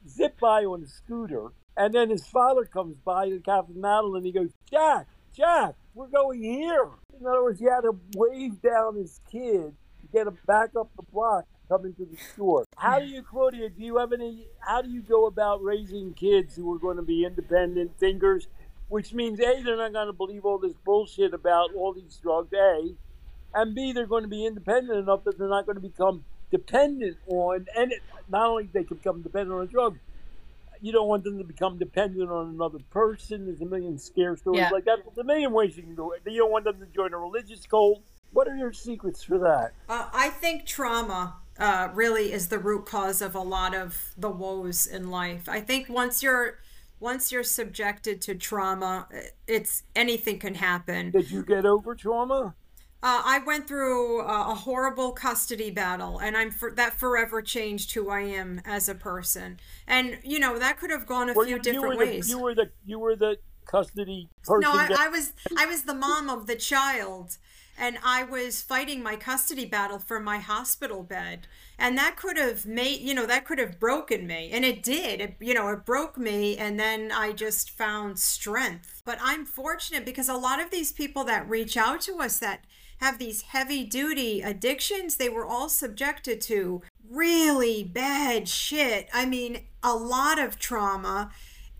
zip by on a scooter, and then his father comes by to Cafe Madeline. He goes, "Jack, Jack, we're going here." In other words, he had to wave down his kid to get him back up the block come to the store. How do you, Claudia, do you have any, how do you go about raising kids who are going to be independent thinkers? Which means A, they're not going to believe all this bullshit about all these drugs, A, and B, they're going to be independent enough that they're not going to become dependent on, and it, not only they can become dependent on a drug, you don't want them to become dependent on another person. There's a million scare stories Yeah. like that. There's a million ways you can do it. You don't want them to join a religious cult. What are your secrets for that? Uh, I think trauma uh, really is the root cause of a lot of the woes in life. I think once you're once you're subjected to trauma, it's anything can happen. Did you get over trauma? Uh, I went through a, a horrible custody battle, and I'm for, that forever changed who I am as a person. And you know that could have gone a Were few you, you different were the, you were the you were the custody person. No, I, that- I was I was the mom of the child, and I was fighting my custody battle for my hospital bed, and that could have made you know that could have broken me, and it did. It, you know, it broke me, and then I just found strength. But I'm fortunate because a lot of these people that reach out to us that have these heavy duty addictions, they were all subjected to really bad shit. I mean, a lot of trauma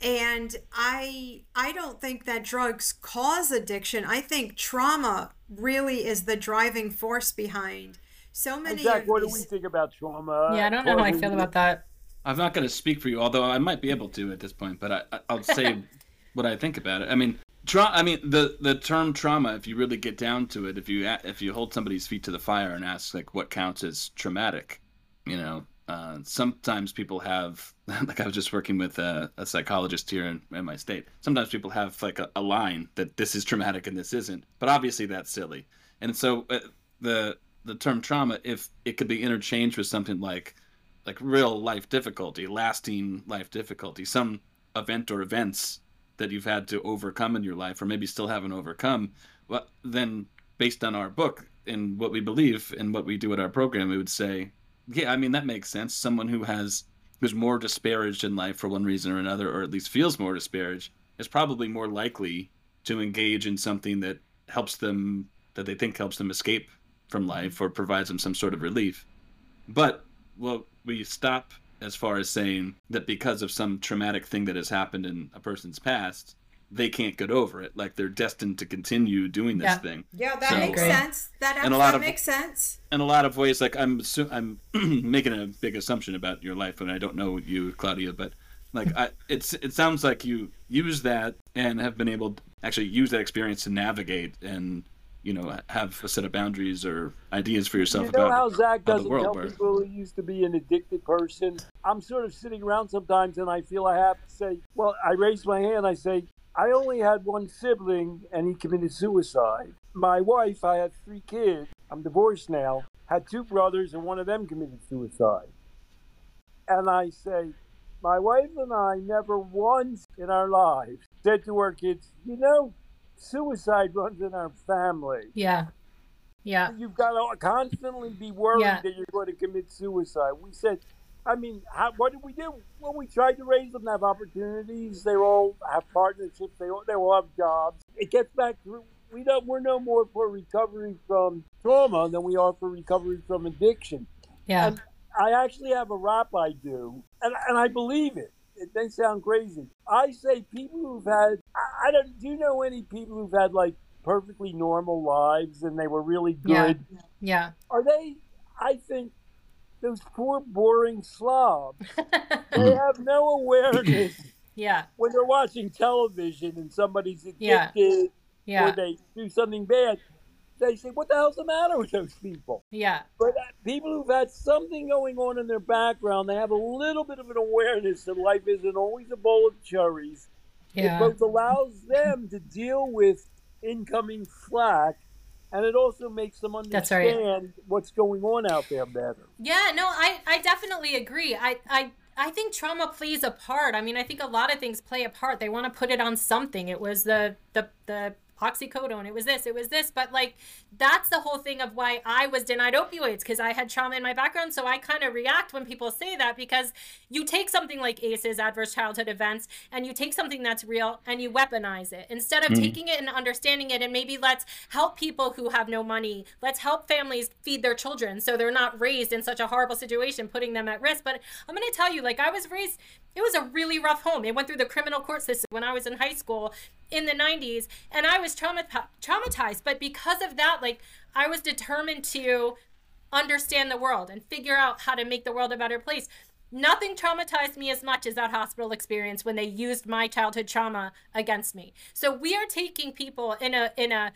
and i i don't think that drugs cause addiction i think trauma really is the driving force behind so many Zach, of what do we think about trauma? Yeah, I don't know how I Claudia, feel about that. I'm not going to speak for you, although I might be able to at this point. But I, I- I'll say what I think about it. I mean, tra- I mean the the term trauma. If you really get down to it, if you if you hold somebody's feet to the fire and ask like what counts as traumatic, you know, uh, sometimes people have like I was just working with a, a psychologist here in, in my state. Sometimes people have like a, a line that this is traumatic and this isn't, but obviously that's silly. And so uh, the the term trauma, if it could be interchanged with something like like real life difficulty, lasting life difficulty, some event or events that you've had to overcome in your life, or maybe still haven't overcome, well, then based on our book and what we believe and what we do at our program, we would say, yeah, I mean that makes sense. Someone who has who's more disparaged in life for one reason or another, or at least feels more disparaged, is probably more likely to engage in something that helps them that they think helps them escape from mm-hmm. life or provides them some sort of relief. But well, we stop as far as saying that because of some traumatic thing that has happened in a person's past, they can't get over it. Like they're destined to continue doing this Yeah. thing. yeah that So, makes uh, sense that, and a lot of- makes sense In a lot of ways, like I'm, assu- I'm making a big assumption about your life, and I don't know you, Claudia, but like I, it's, it sounds like you use that and have been able to actually use that experience to navigate and you know have a set of boundaries or ideas for yourself You know about how Zach how the doesn't world tell works. people he used to be an addicted person? I'm sort of sitting around sometimes and I feel I have to say, well, I raise my hand. I say, I only had one sibling and he committed suicide. My wife, I had three kids. I'm divorced now. Had two brothers and one of them committed suicide. and I say, my wife and I never once in our lives said to our kids, you know, suicide runs in our family. Yeah. Yeah. You've got to constantly be worried Yeah. that you're going to commit suicide. We said, I mean, how, what did we do? Well, we tried to raise them to have opportunities. They all have partnerships. They all, they all have jobs. It gets back to we don't. We're no more for recovery from trauma than we are for recovery from addiction. Yeah. And I actually have a rap I do, and, and I believe it. It may sound crazy. I say people who've had, I, I don't, do you know any people who've had like perfectly normal lives and they were really good. Yeah. good? Yeah. Are they, I think, those poor, boring slobs, they have no awareness Yeah. when they're watching television and somebody's addicted Yeah. addicted or they do something bad. They say, what the hell's the matter with those people? Yeah. But uh, people who've had something going on in their background, they have a little bit of an awareness that life isn't always a bowl of cherries. Yeah. It both allows them to deal with incoming flack, and it also makes them That's right. understand what's going on out there better. Yeah, no, I, I definitely agree. I, I I think trauma plays a part. I mean, I think a lot of things play a part. They want to put it on something. It was the the the oxycodone. It was this. It was this. But like, that's the whole thing of why I was denied opioids because I had trauma in my background. So I kind of react when people say that because you take something like ACEs, adverse childhood events, and you take something that's real and you weaponize it instead of mm. taking it and understanding it and maybe let's help people who have no money. Let's help families feed their children so they're not raised in such a horrible situation, putting them at risk. But I'm going to tell you, like, I was raised, it was a really rough home. It went through the criminal court system when I was in high school in the 90s, and I was trauma- traumatized. But because of that, like, I was determined to understand the world and figure out how to make the world a better place. Nothing traumatized me as much as that hospital experience when they used my childhood trauma against me. So we are taking people in a in a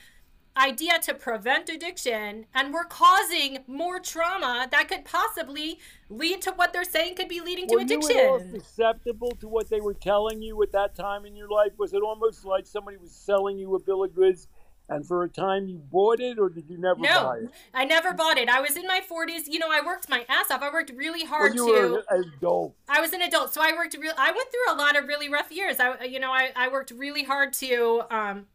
idea to prevent addiction and we're causing more trauma that could possibly lead to what they're saying could be leading to were you susceptible to what they were telling you at that time in your life? Was it almost like somebody was selling you a bill of goods, and for a time you bought it, or did you never buy No, it? I never bought it. I was in my 40s. You know, I worked my ass off. I worked really hard you to were an adult. I was an adult, so I worked real. I went through a lot of really rough years. I, you know, I, I worked really hard to. Um,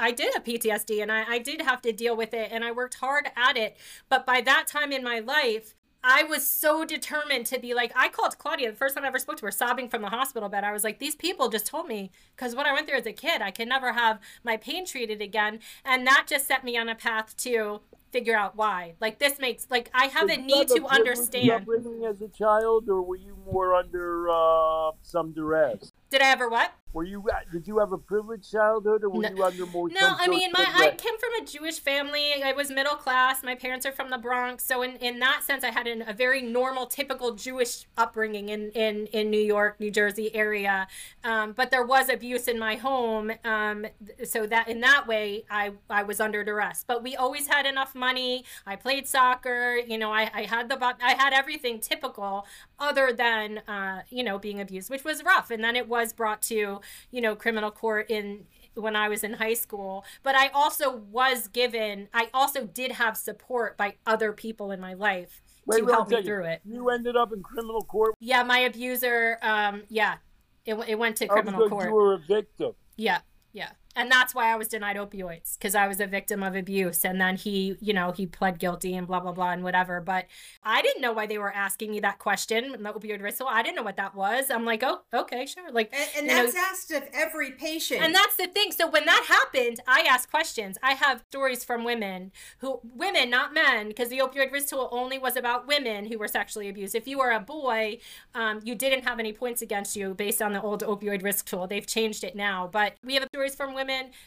I did have PTSD, and I, I did have to deal with it, and I worked hard at it. But by that time in my life, I was so determined to be like. I called Claudia the first time I ever spoke to her, sobbing from the hospital bed. I was like, "These people just told me because what I went through as a kid, I can never have my pain treated again," and that just set me on a path to figure out why. Like this makes like I have Did a need to understand. upbringing as a child, or were you more under uh, some duress? Did I ever what? Were you? Did you have a privileged childhood, or were No. you under more? No, I mean, my I came from a Jewish family. I was middle class. My parents are from the Bronx, so in, in that sense, I had an, a very normal, typical Jewish upbringing in in, in New York, New Jersey area. Um, but there was abuse in my home, um, so that in that way, I I was under duress. But we always had enough money. I played soccer. You know, I, I had the I had everything typical, other than uh, you know being abused, which was rough. And then it was brought to you know criminal court in when I was in high school, but I also was given, I also did have support by other people in my life Wait, to help me through it. You ended up in criminal court Yeah, my abuser, um, yeah, it, it went to criminal court. you were a victim. Yeah, yeah. And that's why I was denied opioids because I was a victim of abuse. And then he, you know, he pled guilty and blah, blah, blah, and whatever. But I didn't know why they were asking me that question, the opioid risk. Tool. I didn't know what that was. I'm like, oh, okay, sure. Like, And, and you know, that's asked of every patient. And that's the thing. So when that happened, I asked questions. I have stories from women who, women, not men, because the opioid risk tool only was about women who were sexually abused. If you were a boy, um, you didn't have any points against you based on the old opioid risk tool. They've changed it now. But we have stories from women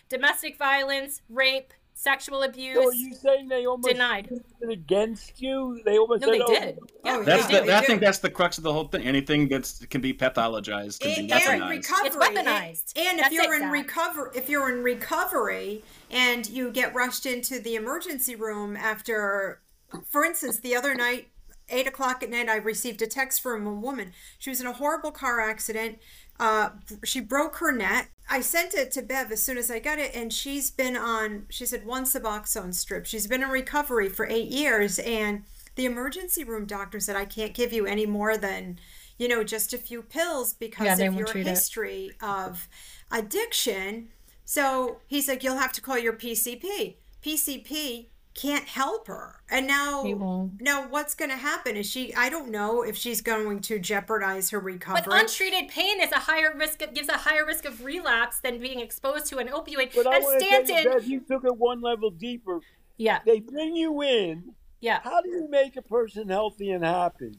domestic violence, rape, sexual abuse. So are you saying they almost Denied. against you? They almost no, said, they oh, did. Yeah, Oh, That's yeah, the, they I do. think that's the crux of the whole thing. Anything that's can be pathologized can and, be and weaponized. recovery. It's weaponized. And, and if That's you're it, in Zach. recover, if you're in recovery and you get rushed into the emergency room after, for instance, the other night, eight o'clock at night, I received a text from a woman. She was in a horrible car accident. Uh, she broke her neck. I sent it to Bev as soon as I got it, and she's been on. She said one Suboxone strip. She's been in recovery for eight years, and the emergency room doctor said I can't give you any more than you know, just a few pills because Yeah, of your treat it. history of addiction. So he's like, you'll have to call your PCP. PCP can't help her. And now, He now what's going to happen? Is she, I don't know if she's going to jeopardize her recovery. But untreated pain is a higher risk of, gives a higher risk of relapse than being exposed to an opioid. But I and want to tell you, Stanton, Beth, you took it one level deeper. yeah, They bring you in. yeah. How do you make a person healthy and happy?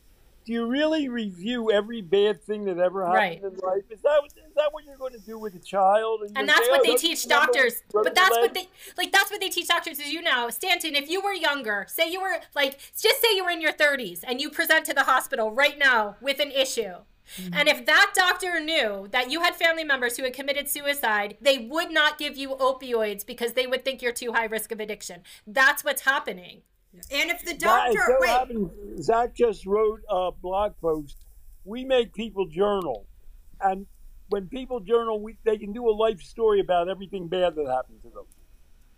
Do you really review every bad thing that ever happened Right. in life? Is that is that what you're going to do with a child? You and that's say, what "Oh, they teach doctors but that's what they like that's what they teach doctors as you know stanton if you were younger say you were like just say you were in your 30s and you present to the hospital right now with an issue Mm-hmm. and if that doctor knew that you had family members who had committed suicide, they would not give you opioids because they would think you're too high risk of addiction. That's what's happening. And if the Zach- it doctor, so wait, happens- Zach just wrote a blog post. We make people journal, and when people journal, we, they can do a life story about everything bad that happened to them.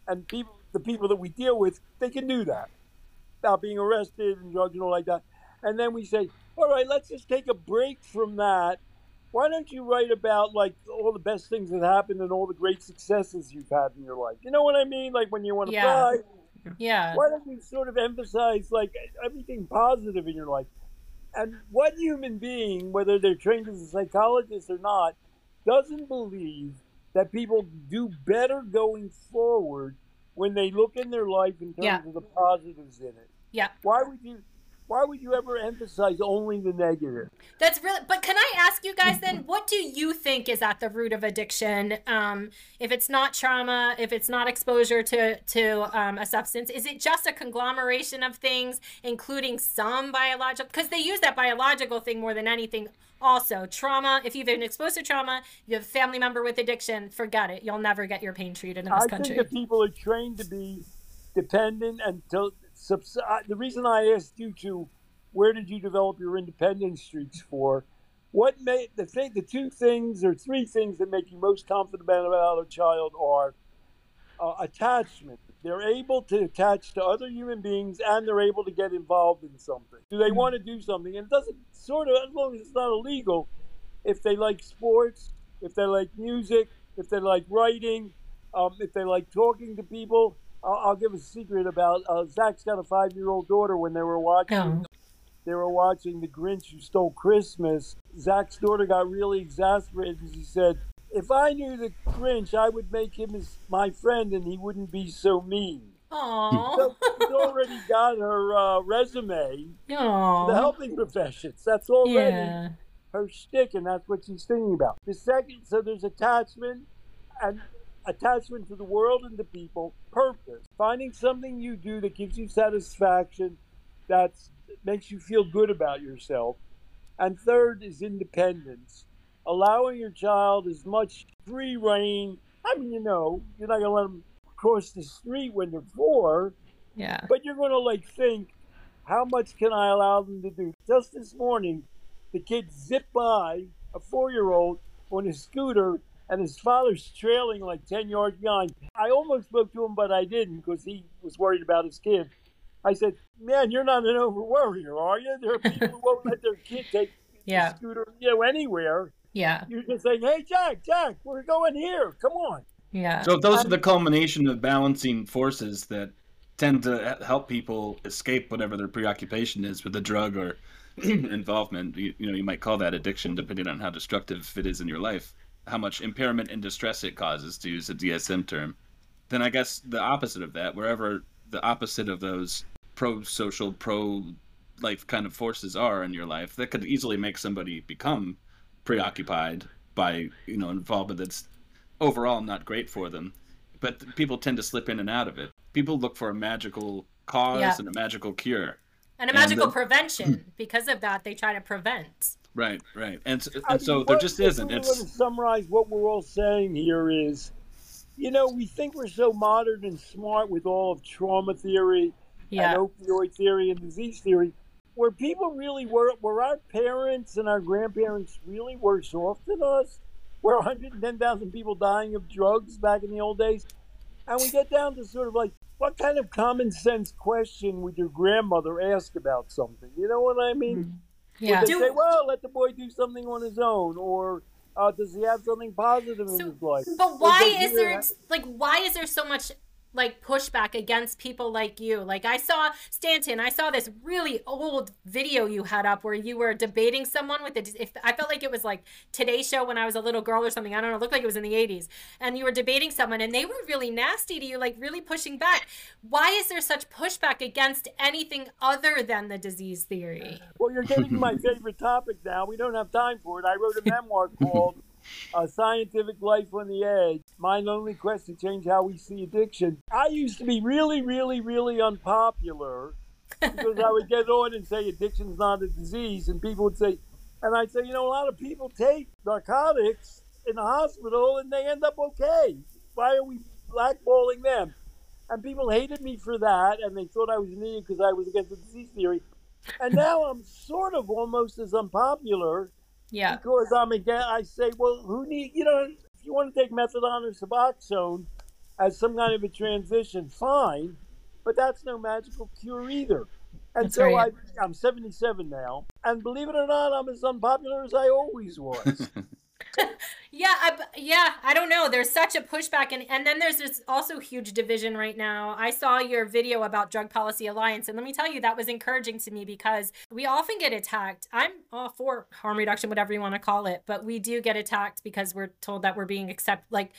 And people, the people that we deal with, they can do that without being arrested and drugs and all like that. And then we say, all right, let's just take a break from that. Why don't you write about like all the best things that happened and all the great successes you've had in your life? You know what I mean? Like when you want to Yeah. cry, Yeah. why don't you sort of emphasize like everything positive in your life? And what human being, whether they're trained as a psychologist or not, doesn't believe that people do better going forward when they look in their life in terms Yeah. of the positives in it? Yeah. Why would you? Why would you ever emphasize only the negative? That's really. But can I ask you guys then, what do you think is at the root of addiction? Um, if it's not trauma, if it's not exposure to to um, a substance, is it just a conglomeration of things, including some biological? Because they use that biological thing more than anything. Also, trauma. If you've been exposed to trauma, you have a family member with addiction. Forget it. You'll never get your pain treated in this I country. think that people are trained to be dependent and to subs- uh, the reason I asked you to where did you develop your independence streaks for? What made the thing the two things or three things that make you most confident about a child are uh, attachment. They're able to attach to other human beings and they're able to get involved in something. Do they want to do something? And it doesn't sort of as long as it's not illegal if they like sports if they like music if they like writing um, if they like talking to people I'll, I'll give a secret about uh, Zach's got a five-year-old daughter. When they were watching, No. they were watching The Grinch Who Stole Christmas. Zach's daughter got really exasperated because he said, "If I knew the Grinch, I would make him as my friend, and he wouldn't be so mean." Aww. So she's already got her uh, resume, the helping professions. That's already Yeah. her shtick, and that's what she's thinking about. The second, so there's attachment and attachment to the world and to people, purpose. Finding something you do that gives you satisfaction, that makes you feel good about yourself. And third is independence, allowing your child as much free reign. I mean, you know, you're not going to let them cross the street when they're four, Yeah. but you're going to like think, how much can I allow them to do? Just this morning, the kid zipped by a four-year-old on his scooter, and his father's trailing like ten yards behind. I almost spoke to him, but I didn't because he was worried about his kid. I said, "Man, you're not an over worrier, are you? There are people who won't let their kid take Yeah. the scooter, you know, anywhere. Yeah. You're just saying, "Hey, Jack, Jack, we're going here. Come on." Yeah. So if those are um, the culmination of balancing forces that tend to help people escape whatever their preoccupation is with a drug or involvement. You, you know, you might call that addiction, depending on how destructive it is in your life, how much impairment and distress it causes, to use a DSM term. Then I guess the opposite of that, wherever the opposite of those pro-social, pro-life kind of forces are in your life, that could easily make somebody become preoccupied by you know involvement that's overall not great for them. But people tend to slip in and out of it. People look for a magical cause Yeah. and a magical cure. and a and magical the- prevention. Because of that, they try to prevent. Right, right. And, s- I and so mean, there what- just isn't. we were It's to summarize what we're all saying here is, you know, we think we're so modern and smart with all of trauma theory Yeah. and opioid theory and disease theory. Where people really were were our parents and our grandparents really worse off than us? Were 110,000 people dying of drugs back in the old days? And we get down to sort of like, what kind of common sense question would your grandmother ask about something? You know what I mean? Mm-hmm. Yeah. Would they Do- say, well, let the boy do something on his own, or uh, does he have something positive in his life? But why is there have- like why is there so much like pushback against people like you? Like I saw Stanton, I saw this really old video you had up where you were debating someone with it. If I felt like it was like Today's Show when I was a little girl or something. I don't know. It looked like it was in the '80s, and you were debating someone, and they were really nasty to you, like really pushing back. Why is there such pushback against anything other than the disease theory? Well, you're getting to my favorite topic now. We don't have time for it. I wrote a memoir called uh, Scientific Life on the Edge My Lonely Quest to Change How We See Addiction. I used to be really, really, really unpopular because I would get on and say addiction's not a disease, and people would say, and I'd say, you know, a lot of people take narcotics in the hospital and they end up okay. Why are we blackballing them? And people hated me for that, and they thought I was an idiot because I was against the disease theory. And now I'm sort of almost as unpopular Yeah. because I'm again. I say, well, who need you know? If you want to take methadone or Suboxone as some kind of a transition, fine, but that's no magical cure either. And That's so right. I, I'm 77 now, and believe it or not, I'm as unpopular as I always was. Yeah, I, yeah, I don't know. There's such a pushback, and and then there's this also huge division right now. I saw your video about Drug Policy Alliance, and let me tell you, that was encouraging to me because we often get attacked. I'm all for harm reduction, whatever you want to call it, but we do get attacked because we're told that we're being accept like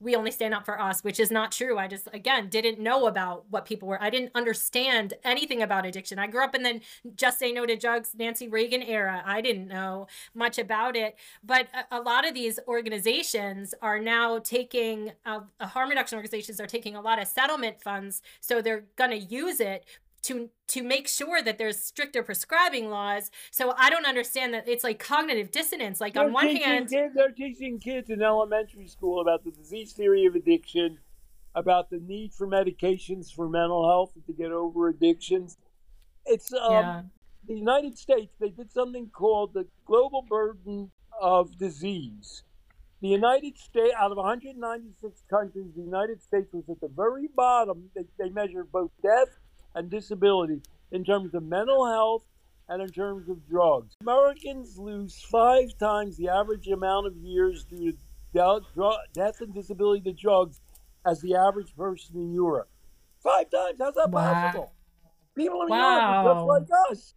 we only stand up for us, which is not true. I just, again, didn't know about what people were. I didn't understand anything about addiction. I grew up in the Just Say No to Drugs, Nancy Reagan era. I didn't know much about it. But a, a lot of these organizations are now taking, uh, uh, harm reduction organizations are taking a lot of settlement funds. So they're going to use it to to make sure that there's stricter prescribing laws. So I don't understand that it's like cognitive dissonance. Like on They're one hand, kids, they're teaching kids in elementary school about the disease theory of addiction, about the need for medications for mental health to get over addictions. It's um, yeah, the United States. They did something called the global burden of disease. The United States, out of 196 countries, the United States was at the very bottom. They, they measured both death and disability in terms of mental health and in terms of drugs. Americans lose five times the average amount of years due to de- death and disability to drugs as the average person in Europe. Five times? How's that Wow. possible? People in Wow. Europe are just like us.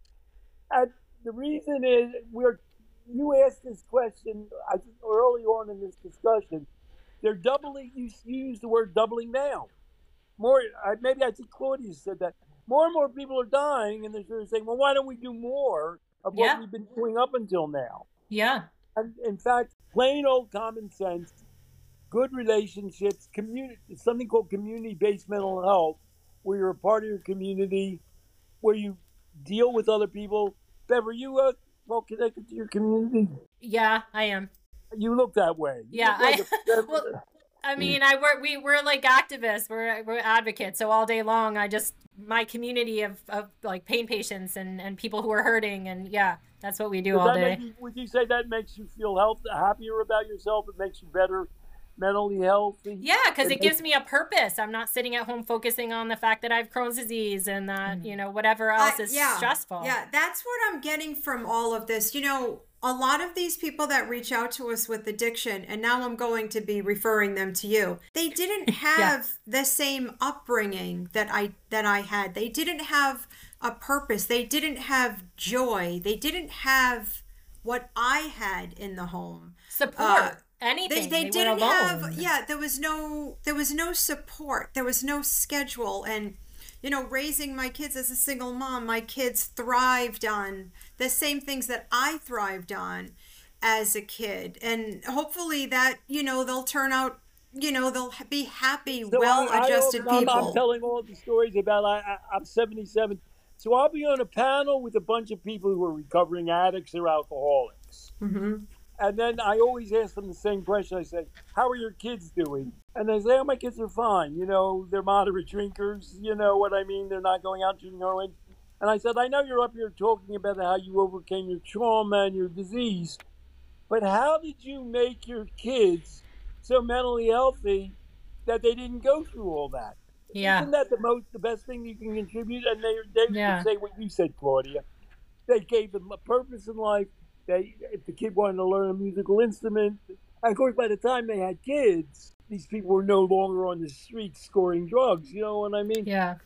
And the reason is we're you asked this question I early on in this discussion. They're doubling. You, you used the word doubling down. More, I- maybe I think Claudia said that. More and more people are dying, and they're sort of saying, "Well, why don't we do more of what Yeah. we've been doing up until now?" yeah, And in fact, plain old common sense, good relationships, community, something called community-based mental health, where you're a part of your community, where you deal with other people. Bev, are you uh, well connected to your community? yeah. I am. You look that way. You Yeah, like I- a- well, I mm. mean, I work. We we're like activists. We're we're advocates. So all day long, I just my community of, of like pain patients and and people who are hurting, and yeah, that's what we do Does all day. you, would you say that makes you feel health, happier about yourself? It makes you better mentally healthy? Yeah, because it It gives me a purpose. I'm not sitting at home focusing on the fact that I have Crohn's disease and that mm. you know whatever I- else is yeah, stressful. Yeah, that's what I'm getting from all of this. You know, a lot of these people that reach out to us with addiction, and now I'm going to be referring them to you. They didn't have the same upbringing that I that I had. They didn't have a purpose. They didn't have joy. They didn't have what I had in the home. Support Uh, anything. They, they, were didn't have yeah there was no there was no support there was no schedule and you know raising my kids as a single mom my kids thrived on the same things that i thrived on as a kid and hopefully that you know they'll turn out you know they'll be happy So well adjusted often- I'm- people I'm, telling all the stories about I, I, I'm 77. So I'll be on a panel with a bunch of people who are recovering addicts or alcoholics. Mhm. And then I always ask them the same question. I say, How are your kids doing? And they say, Oh, my kids are fine. You know, they're moderate drinkers. You know what I mean? They're not going out shooting heroin. And I said, I know you're up here talking about how you overcame your trauma and your disease, but how did you make your kids so mentally healthy that they didn't go through all that? Yeah. Isn't that the most, the best thing you can contribute? And they, they Yeah. say what you said, Claudia. They gave them a purpose in life. They, if the kid wanted to learn a musical instrument, and of course, by the time they had kids, these people were no longer on the streets scoring drugs. You know what I mean? Yeah.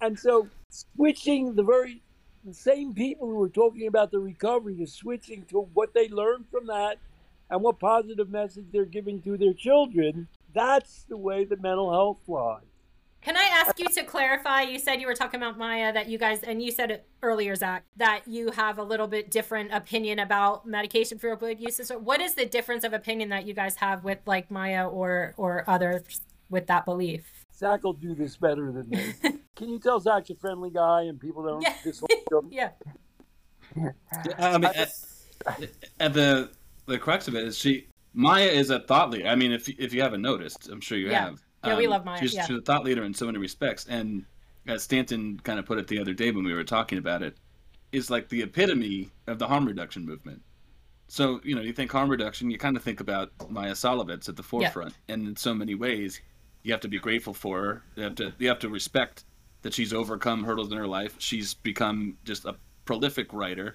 And so, switching the very the same people who were talking about the recovery to switching to what they learned from that and what positive message they're giving to their children, that's the way the mental health lies. Can I ask you to clarify? You said you were talking about Maia that you guys, and you said it earlier, Zach, that you have a little bit different opinion about medication for opioid use. So, what is the difference of opinion that you guys have with like Maia or or others with that belief? Zach will do this better than me. Can you tell Zach's a friendly guy and people don't Yeah. dislike him? Yeah. I mean, at, at the the crux of it is she Maia is a thought leader. I mean, if if you haven't noticed, I'm sure you Yeah. have. Um, we love Maia, She's, yeah. she's a thought leader in so many respects, and as Stanton kind of put it the other day when we were talking about it, is like the epitome of the harm reduction movement. So you know, you think harm reduction, you kind of think about Maia Szalavitz at the forefront, and in so many ways, you have to be grateful for her. You have to you have to respect that she's overcome hurdles in her life. She's become just a prolific writer.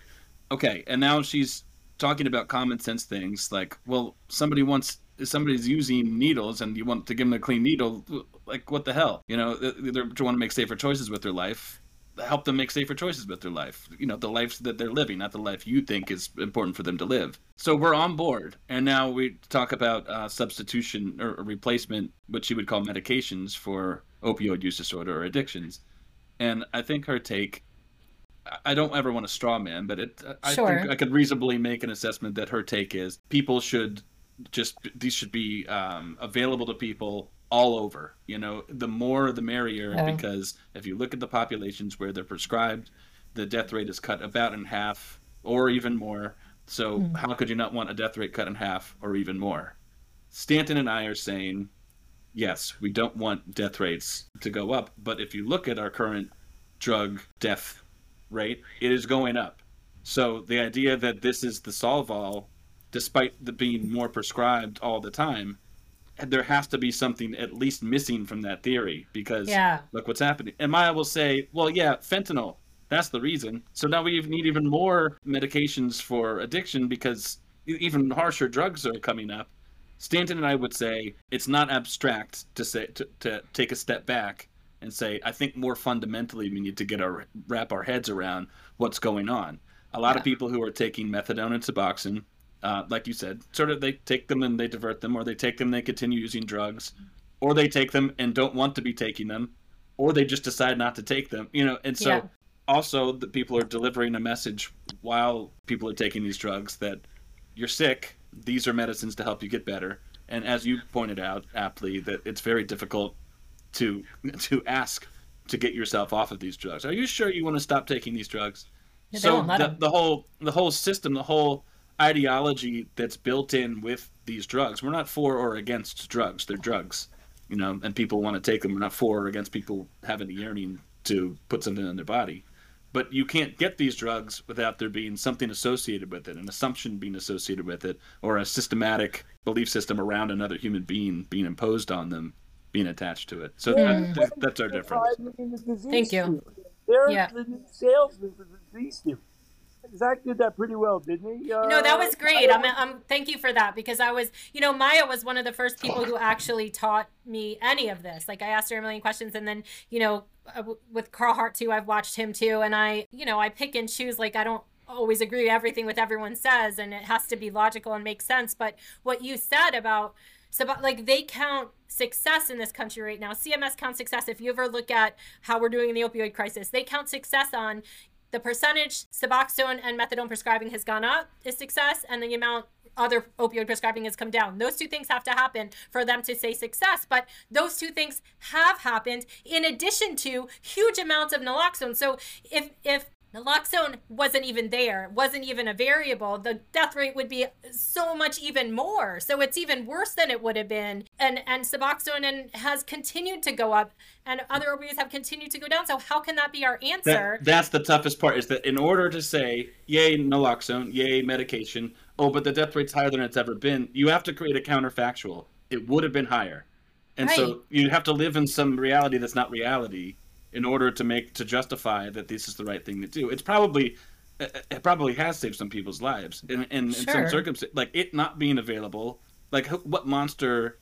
Okay, and now she's talking about common sense things like, well, somebody wants if somebody's using needles and you want to give them a clean needle, like what the hell? You know, they, they want to make safer choices with their life. Help them make safer choices with their life. You know, the life that they're living, not the life you think is important for them to live. So we're on board, and now we talk about uh, substitution or replacement, what she would call medications for opioid use disorder or addictions. And I think her take I- I don't ever want to straw man, but it I Sure. think I could reasonably make an assessment that her take is people should just these should be um, available to people all over. You know, the more the merrier, Yeah. because if you look at the populations where they're prescribed, the death rate is cut about in half or even more. So Hmm. how could you not want a death rate cut in half or even more? Stanton and I are saying yes, we don't want death rates to go up, but if you look at our current drug death rate, it is going up. So the idea that this is the solve all, despite the being more prescribed all the time, there has to be something at least missing from that theory because Yeah. look what's happening. And Maia will say, well, yeah, fentanyl. That's the reason. So now we need even more medications for addiction because even harsher drugs are coming up. Stanton and I would say it's not abstract to say to, to take a step back and say I think more fundamentally we need to get our wrap our heads around what's going on. A lot of people who are taking methadone and Suboxone, uh, like you said, sort of they take them and they divert them, or they take them and they continue using drugs, or they take them and don't want to be taking them, or they just decide not to take them. You know, and so Yeah. also the people are delivering a message while people are taking these drugs that you're sick these are medicines to help you get better and as you pointed out aptly that it's very difficult to to ask to get yourself off of these drugs are you sure you want to stop taking these drugs so the, the whole the whole system the whole ideology that's built in with these drugs we're not for or against drugs they're drugs you know and people want to take them we're not for or against people having the yearning to put something in their body but you can't get these drugs without there being something associated with it, an assumption being associated with it, or a systematic belief system around another human being being imposed on them, being attached to it. So that, that- that's our difference. Thank you. They're Yeah. the new salesman for the disease team. Zach did that pretty well, didn't he? Uh, No, that was great. I'm, I'm thank you for that because I was, you know, Maia was one of the first people who actually taught me any of this. Like I asked her a million questions, and then you know, uh, with Carl Hart too, I've watched him too, and I, you know, I pick and choose. Like I don't always agree everything with everyone says, and it has to be logical and make sense. But what you said about so about, like they count success in this country right now. CMS counts success. If you ever look at how we're doing in the opioid crisis, they count success on the percentage Suboxone and methadone prescribing has gone up is success, and the amount other opioid prescribing has come down. Those two things have to happen for them to say success, but those two things have happened in addition to huge amounts of naloxone. So if if naloxone wasn't even there, wasn't even a variable, the death rate would be so much even more. So it's even worse than it would have been. And and Suboxone and has continued to go up, and other opioids have continued to go down. So how can that be our answer? That, that's the toughest part is that in order to say, yay, naloxone, yay, medication, oh, but the death rate's higher than it's ever been, you have to create a counterfactual. It would have been higher. And Right. so you have to live in some reality that's not reality in order to make to justify that this is the right thing to do. It's probably it, probably has saved some people's lives. In, in, in some circumstances, like it not being available, like what monster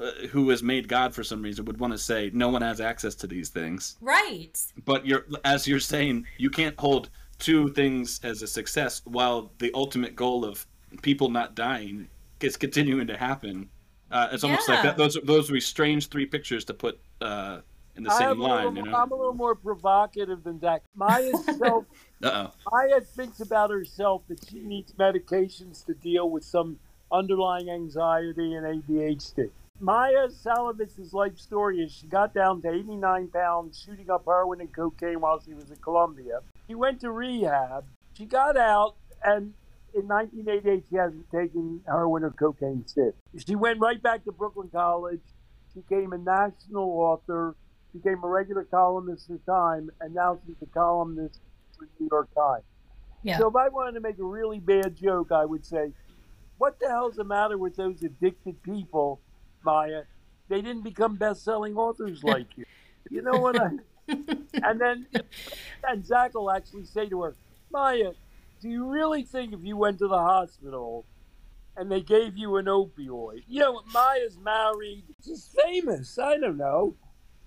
uh, who has made God for some reason would want to say no one has access to these things? Right. But you're as you're saying, you can't hold two things as a success while the ultimate goal of people not dying is continuing to happen. Uh, it's almost like that, those those would be strange three pictures to put uh, in the I same am a line. little, You know? I'm a little more provocative than that. Maia's self, Uh oh. Maia thinks about herself that she needs medications to deal with some underlying anxiety and ADHD. Maia Szalavitz's life story is she got down to 89 pounds shooting up heroin and cocaine while she was at Columbia. She went to rehab. She got out, and in 1988, she hasn't taken heroin or cocaine since. She went right back to Brooklyn College, She became a national author, became a regular columnist for Time, and now she's a columnist for the New York Times. Yeah. So if I wanted to make a really bad joke, I would say, "What the hell's the matter with those addicted people, Maia? They didn't become best-selling authors like you. You know what I?" and then, and Zach will actually say to her, "Maia, do you really think if you went to the hospital and they gave you an opioid, you know, Maia's married, she's famous. I don't know."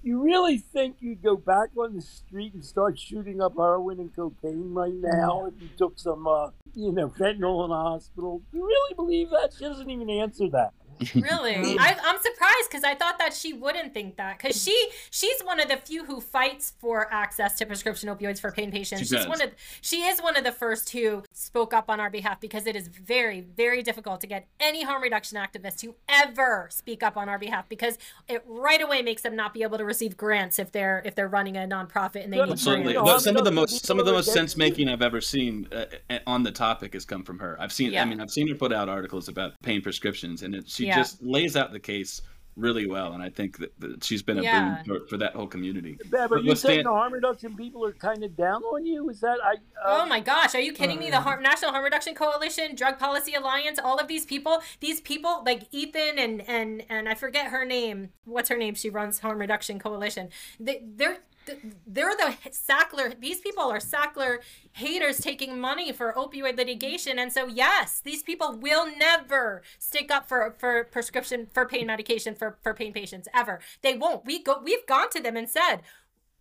You really think you'd go back on the street and start shooting up heroin and cocaine right now if you took some, uh, you know, fentanyl in a hospital? You really believe that? She doesn't even answer that. Really, I, I'm surprised because I thought that she wouldn't think that because she she's one of the few who fights for access to prescription opioids for pain patients. She she's does. one of she is one of the first who spoke up on our behalf because it is very very difficult to get any harm reduction activist to ever speak up on our behalf because it right away makes them not be able to receive grants if they're if they're running a nonprofit and they need Absolutely. No, some of the most some of the most sense making I've ever seen uh, uh, on the topic has come from her. I've seen. Yeah. I mean, I've seen her put out articles about pain prescriptions, and it, she Yeah. just lays out the case really well. And I think that, that she's been a Yeah. boon for, for that whole community. Bev, are But you what's saying Stan- the harm reduction people are kind of down on you? Is that I? Uh, Oh my gosh, are you kidding me? The Har- National Harm Reduction Coalition, Drug Policy Alliance, all of these people, these people like Ethan and and and I forget her name. What's her name? She runs Harm Reduction Coalition. They, they're they're the Sackler. These people are Sackler haters taking money for opioid litigation, and so yes, these people will never stick up for for prescription for pain medication for for pain patients ever. They won't. We go. We've gone to them and said,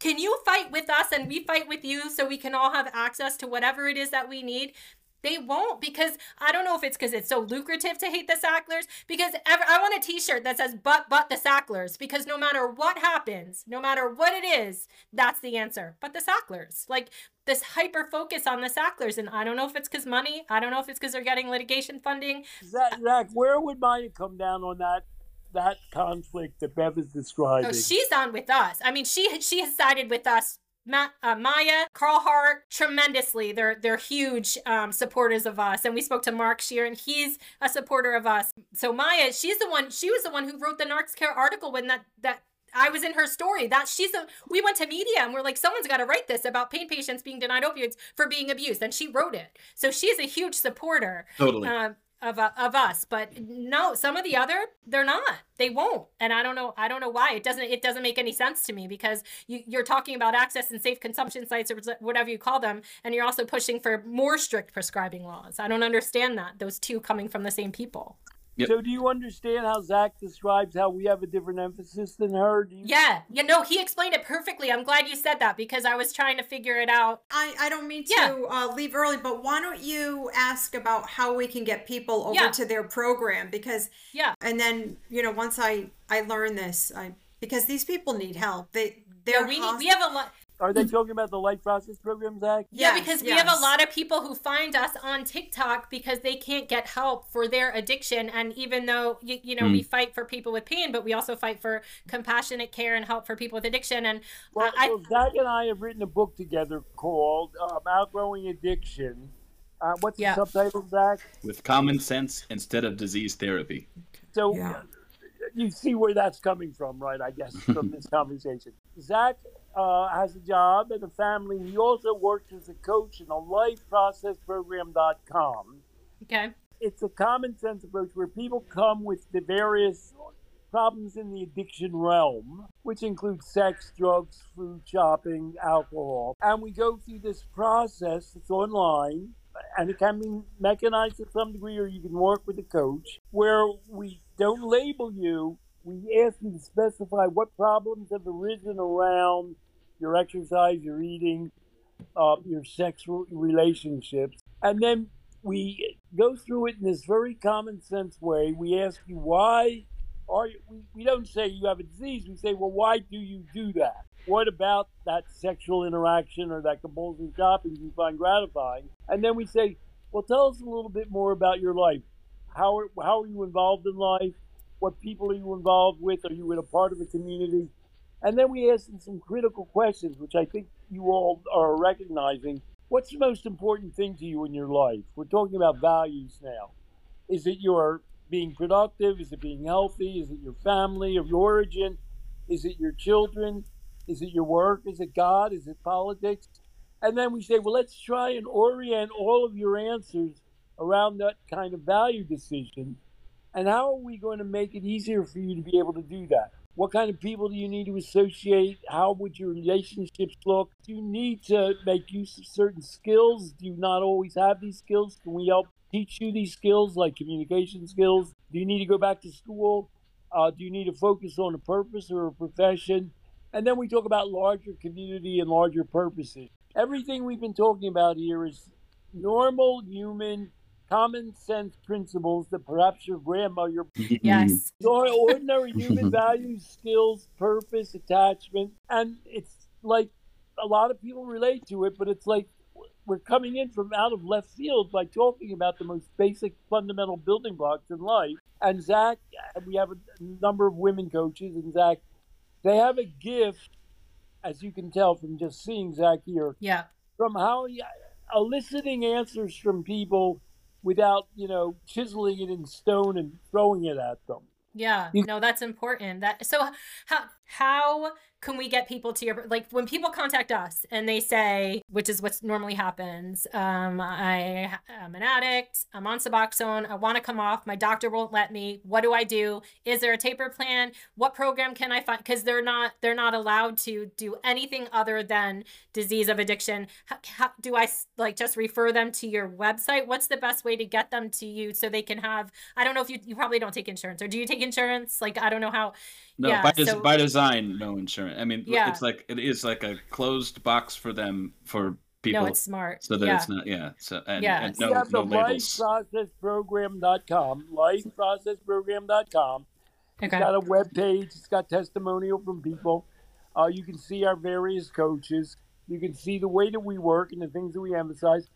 can you fight with us and we fight with you so we can all have access to whatever it is that we need? They won't because I don't know if it's because it's so lucrative to hate the Sacklers. Because ever, I want a T-shirt that says "But but the Sacklers" because no matter what happens, no matter what it is, that's the answer. But the Sacklers, like this hyper focus on the Sacklers, and I don't know if it's because money. I don't know if it's because they're getting litigation funding. Zach, Zach, where would Maia come down on that that conflict that Bev is describing? Oh, she's on with us. I mean, she she has sided with us. Ma- uh, Maia, Carl Hart, tremendously. They're they're huge um, supporters of us, and we spoke to Mark Scheeren, and he's a supporter of us. So Maia, she's the one. She was the one who wrote the NarxCare article when that that I was in her story. That she's a. We went to media and we're like, someone's got to write this about pain patients being denied opioids for being abused, and she wrote it. So she's a huge supporter Totally. uh, of uh, of us. But no, some of the other they're not. They won't, and I don't know. I don't know why. It doesn't. It doesn't make any sense to me because you, you're talking about access and safe consumption sites or whatever you call them, and you're also pushing for more strict prescribing laws. I don't understand that. Those two coming from the same people. Yep. So, do you understand how Zach describes how we have a different emphasis than her? Do you, Yeah, you know, he explained it perfectly. I'm glad you said that because I was trying to figure it out. I, I don't mean to Yeah. uh, leave early, but why don't you ask about how we can get people over Yeah. to their program? Because Yeah. and then you know once I I learn this, I because these people need help. They they're Yeah, we need, we have a lot. Are they talking about the life process program, Zach? Yeah, Yes, because we have a lot of people who find us on TikTok because they can't get help for their addiction. And even though, you, you know, we fight for people with pain, but we also fight for compassionate care and help for people with addiction. And Well, I, well, Zach and I have written a book together called um, Outgrowing Addiction. Uh, what's Yeah. the subtitle, Zach? With common sense instead of disease therapy. So Yeah. you see where that's coming from, right? I guess from this conversation. Zach uh, has a job and a family. He also works as a coach in a lifeprocessprogram.com. okay. It's a common sense approach where people come with the various problems in the addiction realm, which includes sex, drugs, food, shopping, alcohol. And we go through this process, it's online, and it can be mechanized to some degree, or you can work with a coach, where we don't label you. We ask you to specify what problems have arisen around your exercise, your eating, uh, your sex relationships. And then we go through it in this very common sense way. We ask you why are you, we, we don't say you have a disease. We say, well, why do you do that? What about that sexual interaction or that compulsive shopping you find gratifying? And then we say, well, tell us a little bit more about your life. How are, how are you involved in life? What people are you involved with? Are you in a part of a community? And then we ask them some critical questions, which I think you all are recognizing. What's the most important thing to you in your life? We're talking about values now. Is it your being productive? Is it being healthy? Is it your family of your origin? Is it your children? Is it your work? Is it God? Is it politics? And then we say, well, let's try and orient all of your answers around that kind of value decision. And how are we going to make it easier for you to be able to do that? What kind of people do you need to associate? How would your relationships look? Do you need to make use of certain skills? Do you not always have these skills? Can we help teach you these skills like communication skills? Do you need to go back to school? Uh, do you need to focus on a purpose or a profession? And then we talk about larger community and larger purposes. Everything we've been talking about here is normal human common sense principles that perhaps your grandma, your yes, your ordinary human values, skills, purpose, attachment, and it's like a lot of people relate to it, but it's like we're coming in from out of left field by talking about the most basic fundamental building blocks in life. And Zach, we have a number of women coaches, and Zach, they have a gift, as you can tell from just seeing Zach here. Yeah. From how he, eliciting answers from people without, you know, chiseling it in stone and throwing it at them. Yeah, you- no, that's important. That so how how can we get people to your like when people contact us and they say which is what normally happens um i am an addict i'm on suboxone i want to come off my doctor won't let me what do i do? Is there a taper plan? What program can i find because they're not they're not allowed to do anything other than disease of addiction. How, how, do i like just refer them to your website? What's the best way to get them to you so they can have i don't know if you you probably don't take insurance or do you take insurance? Like i don't know how no yeah, by, so, by design no insurance I mean, yeah. it's like it is like a closed box for them for people. No, it's smart. So that yeah. it's not, yeah. So and, yeah. and no, we have no the labels. lifeprocessprogram.com, lifeprocessprogram.com. Okay. It's got a web page. It's got testimonial from people. Uh, you can see our various coaches. You can see the way that we work and the things that we emphasize.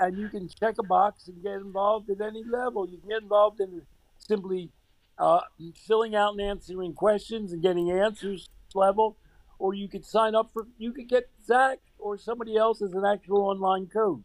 And you can check a box and get involved at any level. You can get involved in simply uh, filling out and answering questions and getting answers level, or you could sign up for, you could get Zach or somebody else as an actual online coach.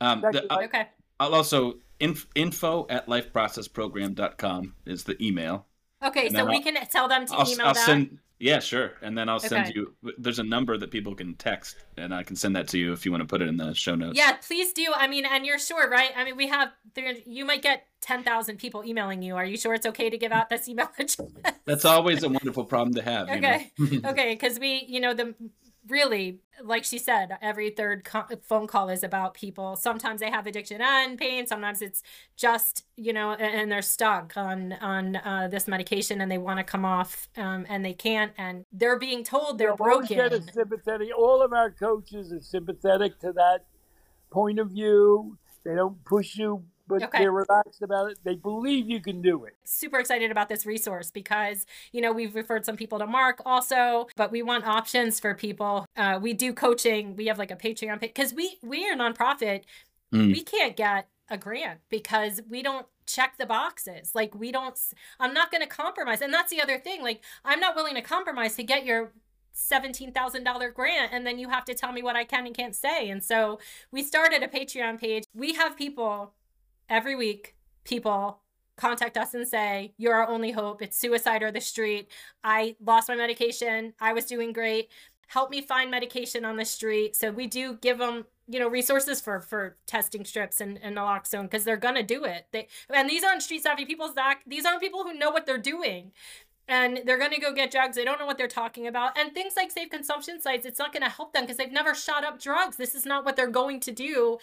Um, the, uh, okay. I'll also, inf, info at lifeprocessprogram.com is the email. Okay, so we I'll, can tell them to I'll, email I'll that. Send, yeah, sure. And then I'll send you. There's a number that people can text, and I can send that to you if you want to put it in the show notes. Yeah, please do. I mean, and you're sure, right? I mean, we have. You might get ten thousand people emailing you. Are you sure it's okay to give out this email address? That's always a wonderful problem to have. Okay, okay, because we, you know, the really, like she said, every third co- phone call is about people. Sometimes they have addiction and pain. Sometimes it's just you know, and they're stuck on on uh, this medication and they want to come off um, and they can't, and they're being told they're broken. Get sympathetic. All of our coaches are sympathetic to that point of view. They don't push you but okay. they're relaxed about it. They believe you can do it. Super excited about this resource because, you know, we've referred some people to Mark also, but we want options for people. Uh, we do coaching. We have like a Patreon because we we are nonprofit. Mm. We can't get a grant because we don't check the boxes. Like we don't. I'm not going to compromise, and that's the other thing. Like I'm not willing to compromise to get your $17,000 grant and then you have to tell me what I can and can't say. And so we started a Patreon page. We have people every week people contact us and say, You're our only hope. It's suicide or the street. I lost my medication. I was doing great. Help me find medication on the street. So we do give them, you know, resources for for testing strips and, and naloxone because they're gonna do it. They and these aren't street savvy people, Zach. These aren't people who know what they're doing. and they're to go get drugs. They don't know what they're talking about. And things like safe consumption sites, it's not to help them because they've never shot up drugs. This is not what they're going to do.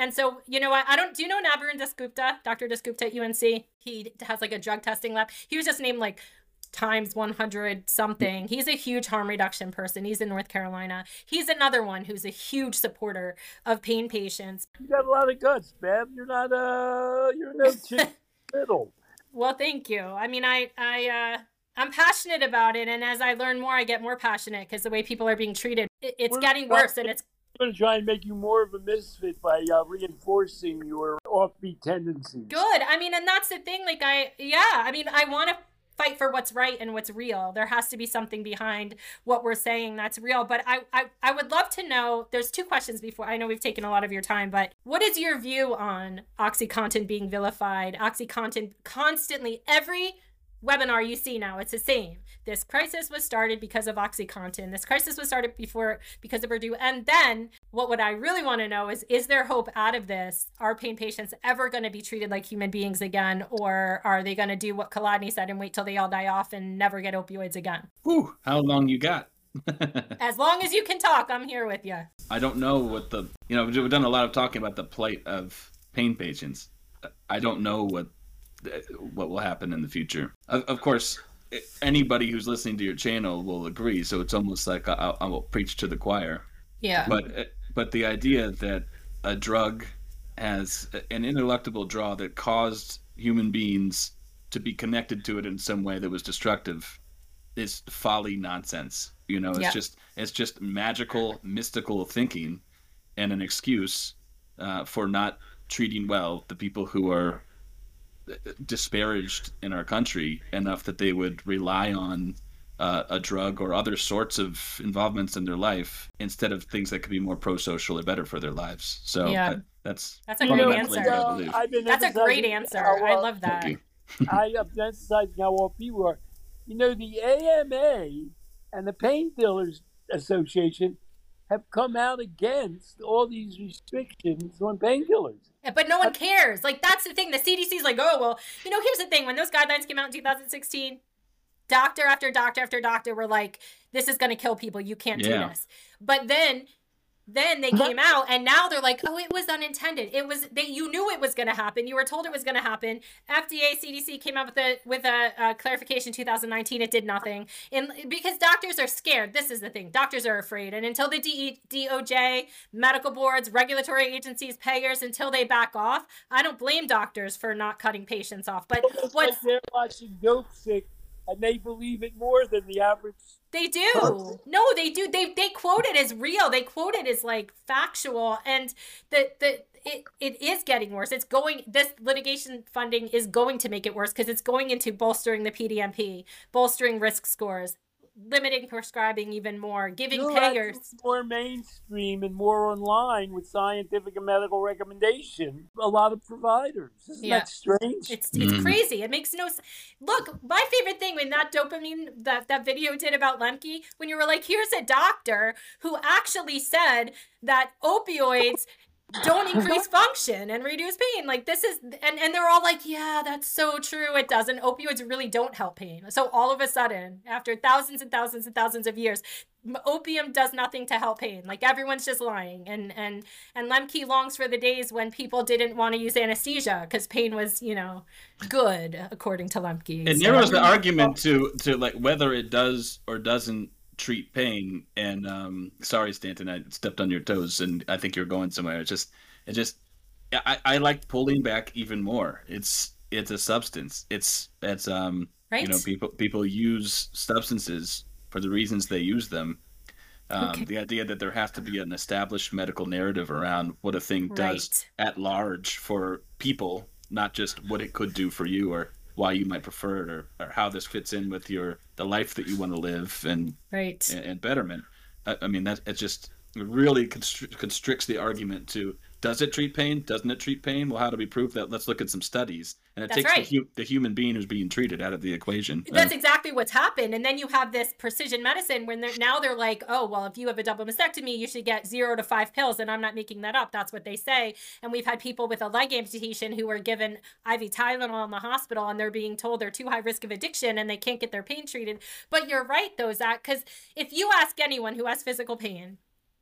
And so, you know, I, I don't, do you know Nabarun Dasgupta, Dr. Dasgupta at UNC? He has like a drug testing lab. He was just named like times 100 something. He's a huge harm reduction person. He's in North Carolina. He's another one who's a huge supporter of pain patients. You got a lot of guts, Bev. You're not, uh, you're no middle. Well, thank you. I mean, I, I, uh, I'm passionate about it, and as I learn more, I get more passionate because the way people are being treated, it, it's We're getting worse, and it's going to try and make you more of a misfit by uh, reinforcing your offbeat tendencies. good. I mean, and that's the thing. Like, I, yeah, I mean, I want to fight for what's right and what's real. There has to be something behind what we're saying that's real. But I, I, I would love to know. There's two questions before. I know we've taken a lot of your time, but what is your view on OxyContin being vilified? OxyContin constantly every webinar you see now it's the same. This crisis was started because of oxycontin. This crisis was started before because of purdue. And then what would i really want to know is is there hope out of this? Are pain patients ever going to be treated like human beings again or are they going to do what Kolodny said and wait till they all die off and never get opioids again? Whew, how long you got? as long as you can talk i'm here with you I don't know what the you know we've done a lot of talking about the plight of pain patients. I don't know what what will happen in the future. Of, of course, anybody who's listening to your channel will agree. So it's almost like I, I will preach to the choir. yeah But but the idea that a drug has an ineluctable draw that caused human beings to be connected to it in some way that was destructive is folly nonsense. You know, it's Yeah. just it's just magical, mystical thinking, and an excuse uh, for not treating well the people who are disparaged in our country enough that they would rely on uh, a drug or other sorts of involvements in their life instead of things that could be more pro-social or better for their lives. So Yeah. that- that's That's a You great answer. what I uh, believe. I've been that's a great emphasizing answer how, i love that I have been emphasizing how well people are. You know, the AMA and the Painkillers Association have come out against all these restrictions on painkillers. But no one uh, cares. Like that's the thing. The CDC's like, oh well, you know, here's the thing. When those guidelines came out in 2016, doctor after doctor after doctor were like, this is gonna kill people. You can't do this. But then then they came out and now they're like, oh, it was unintended. It was they you knew it was gonna happen. You were told it was gonna happen. FDA, CDC came out with a with a, uh clarification 2019. It did nothing. And because doctors are scared. This is the thing. Doctors are afraid. And until the D- DOJ, medical boards, regulatory agencies, payers, until they back off, I don't blame doctors for not cutting patients off. But It's like what's they're watching Dopesick and they believe it more than the average. They do. No, they do. They they quote it as real. They quote it as like factual, and the the it, it is getting worse. It's going. This litigation funding is going to make it worse because it's going into bolstering the PDMP, bolstering risk scores, limiting prescribing even more, giving You'll have to payers. more mainstream and more online with scientific and medical recommendation. A lot of providers. Isn't Yeah. that strange? It's it's Mm. crazy. It makes no sense. Look, my favorite thing when that dopamine that that video did about Lembke, when you were like, here's a doctor who actually said that opioids don't increase function and reduce pain. Like this is and and they're all like, yeah, that's so true. It doesn't. Opioids really don't help pain. So all of a sudden, after thousands and thousands and thousands of years, opium does nothing to help pain. Like everyone's just lying. And and and Lembke longs for the days when people didn't want to use anesthesia because pain was, you know, good according to Lembke. It So- narrows the argument to to like whether it does or doesn't treat pain. And um, sorry, Stanton, I stepped on your toes, and I think you're going somewhere. It's just, it just, I, I like pulling back even more. It's it's a substance. It's it's um right? you know people people use substances for the reasons they use them. Um, Okay. The idea that there has to be an established medical narrative around what a thing does Right. at large for people, not just what it could do for you or why you might prefer it or, or how this fits in with your the life that you want to live and right. and, and betterment. I, I mean that it just really constri- constricts the argument to does it treat pain? Doesn't it treat pain? Well, how do we prove that? Let's look at some studies. And it That's takes right. the, hu- the human being who's being treated out of the equation. That's exactly what's happened. And then you have this precision medicine when they're now they're like, oh, well, if you have a double mastectomy, you should get zero to five pills. And I'm not making that up. That's what they say. And we've had people with a leg amputation who were given IV Tylenol in the hospital and they're being told they're too high risk of addiction and they can't get their pain treated. But you're right, though, Zach, because if you ask anyone who has physical pain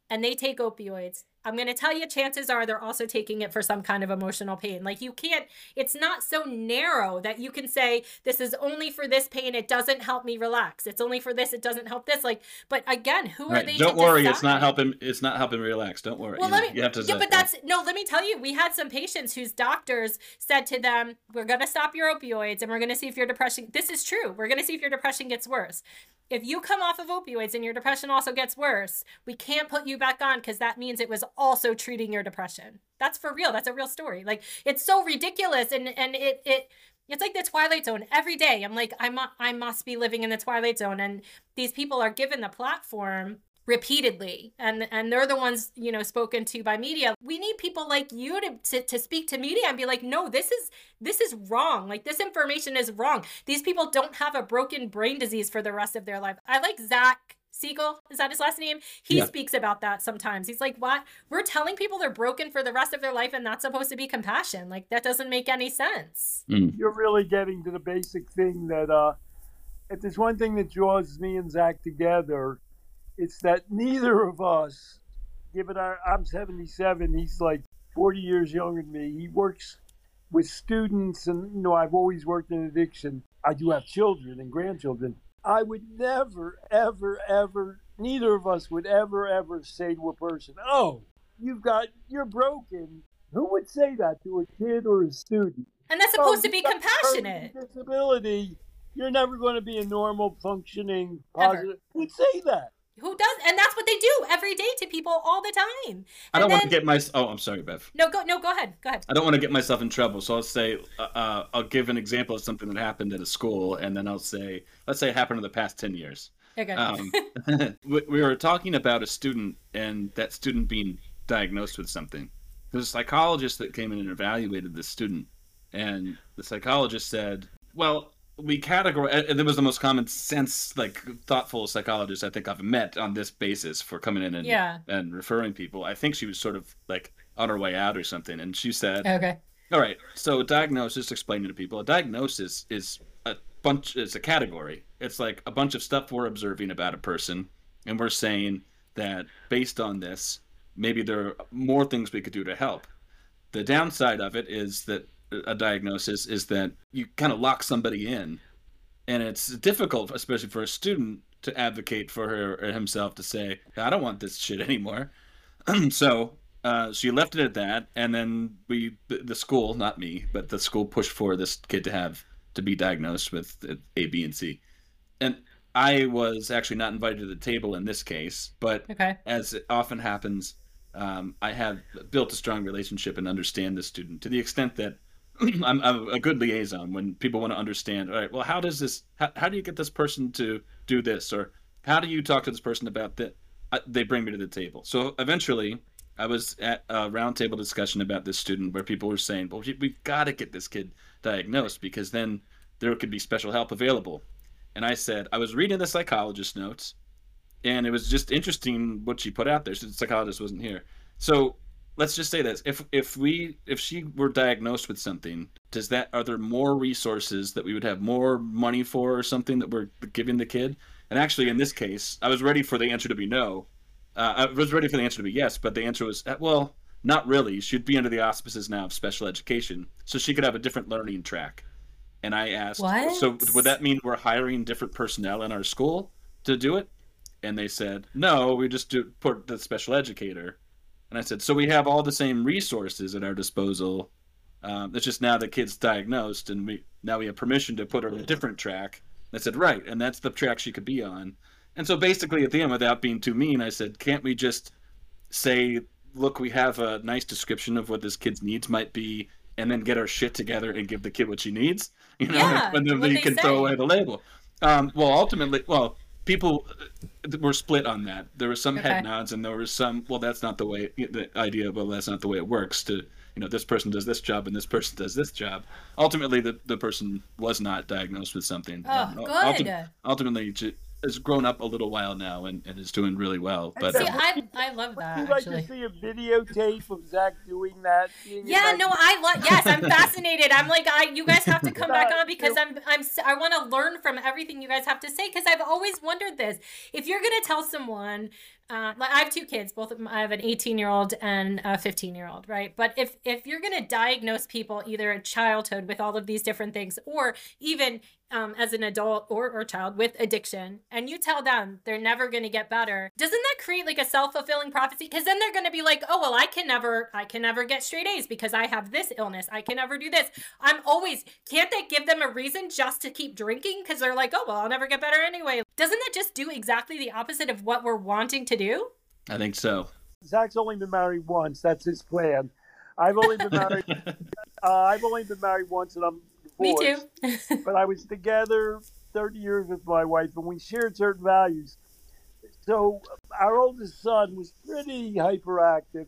and they take opioids, I'm going to tell you, chances are they're also taking it for some kind of emotional pain. Like you can't, it's not so narrow that you can say, this is only for this pain. It doesn't help me relax. It's only for this. It doesn't help this. Like, but again, who are they? Don't worry, it's not helping. It's not helping me relax. Don't worry. Well, you, let me. you have to. yeah, but that's no. Let me tell you, we had some patients whose doctors said to them, "We're going to stop your opioids, and we're going to see if your depression." This is true. We're going to see if your depression gets worse. If you come off of opioids and your depression also gets worse, we can't put you back on because that means it was also treating your depression. That's for real. That's a real story. Like it's so ridiculous, and and it it. It's like the Twilight Zone. Every day, I'm like, I mu- I must be living in the Twilight Zone, and these people are given the platform repeatedly and and they're the ones you know spoken to by media we need people like you to, to to speak to media and be like no this is this is wrong like this information is wrong these people don't have a broken brain disease for the rest of their life i like zach Siegel, is that his last name? He Yeah. speaks about that sometimes. He's like, What? We're telling people they're broken for the rest of their life, and that's supposed to be compassion. Like, that doesn't make any sense. You're really getting to the basic thing that uh, if there's one thing that draws me and Zach together, it's that neither of us, given our, I'm 77, he's like 40 years younger than me. He works with students, and you know, I've always worked in addiction. I do have children and grandchildren. I would never, ever, ever, neither of us would ever, ever say to a person, "Oh, you've got, you're broken." Who would say that to a kid or a student? And that's Oh, supposed to be compassionate. Disability. You're never going to be a normal, functioning, Ever. positive. Who'd say that? Who does? And that's what they do every day to people all the time. I don't And want to get my. Oh, I'm sorry, Bev. No, go. No, go ahead. Go ahead. I don't want to get myself in trouble, so I'll say uh, uh, I'll give an example of something that happened at a school, and then I'll say, let's say it happened in the past ten years. Okay. Um, we, we were talking about a student and that student being diagnosed with something. There's a psychologist that came in and evaluated this student, and the psychologist said, "Well, we categorize." And it was the most common sense, like thoughtful psychologist I think I've met on this basis for coming in and Yeah. and referring people. I think she was sort of like on her way out or something, and she said, okay. all right. So diagnosis, explaining to people, a diagnosis is a bunch. It's a category. It's like a bunch of stuff we're observing about a person, and we're saying that based on this, maybe there are more things we could do to help. The downside of it is that a diagnosis is that you kind of lock somebody in, and it's difficult, especially for a student, to advocate for her or himself to say, "I don't want this shit anymore." so uh, she left it at that, and then we, the, school, not me, but the school pushed for this kid to have to be diagnosed with uh, A, B, and C. And I was actually not invited to the table in this case, but Okay. as it often happens, um, I have built a strong relationship and understand the student to the extent that I'm, I'm a good liaison when people want to understand. All right, well, how does this? How, how do you get this person to do this, or how do you talk to this person about that? They bring me to the table. So eventually, I was at a roundtable discussion about this student where people were saying, "Well, we- we've got to get this kid diagnosed because then there could be special help available." And I said, I was reading the psychologist notes, and it was just interesting what she put out there. So the psychologist wasn't here. So let's just say this: if if we if she were diagnosed with something, does that are there more resources that we would have more money for or something that we're giving the kid? And actually, in this case, I was ready for the answer to be no. Uh, I was ready for the answer to be yes, but the answer was uh, well, not really. She'd be under the auspices now of special education, so she could have a different learning track. And I asked, What? so would that mean we're hiring different personnel in our school to do it? And they said, no, we just do put the special educator. And I said, so we have all the same resources at our disposal. Um, it's just now the kid's diagnosed, and we now we have permission to put her on a different track. I said, right, and that's the track she could be on. And so basically, at the end, without being too mean, I said, can't we just say, look, we have a nice description of what this kid's needs might be, and then get our shit together and give the kid what she needs? You know, Yeah, and then we can say. throw away the label. Um, well, ultimately, well, people uh, were split on that. There were some Okay. head nods, and there was some. Well, that's not the way. The idea well, that's not the way it works. To you know, this person does this job and this person does this job. Ultimately, the the person was not diagnosed with something. Oh, good. ulti- ultimately, has grown up a little while now and, and is doing really well. But See, um, I, I love that Would you like actually. to see a videotape of Zach doing that? Yeah, if no, I love. Yes, I'm fascinated. I'm like, I. You guys have to come back on because I'm. I'm. s- I want to learn from everything you guys have to say because I've always wondered this. If you're gonna tell someone, uh, like I have two kids, both of them. I have an 18 year old and a 15 year old, right? But if if you're gonna diagnose people either in childhood with all of these different things, or even um, as an adult or, or child with addiction and you tell them they're never going to get better doesn't that create like a self-fulfilling prophecy because then they're going to be like oh well i can never i can never get straight a's because i have this illness i can never do this i'm always can't that give them a reason just to keep drinking because they're like oh well i'll never get better anyway doesn't that just do exactly the opposite of what we're wanting to do I think so. Zach's only been married once. That's his plan. I've only been married. uh, I've only been married once, and I'm divorced. me divorced. too but I was together 30 years with my wife, and we shared certain values. So our oldest son was pretty hyperactive.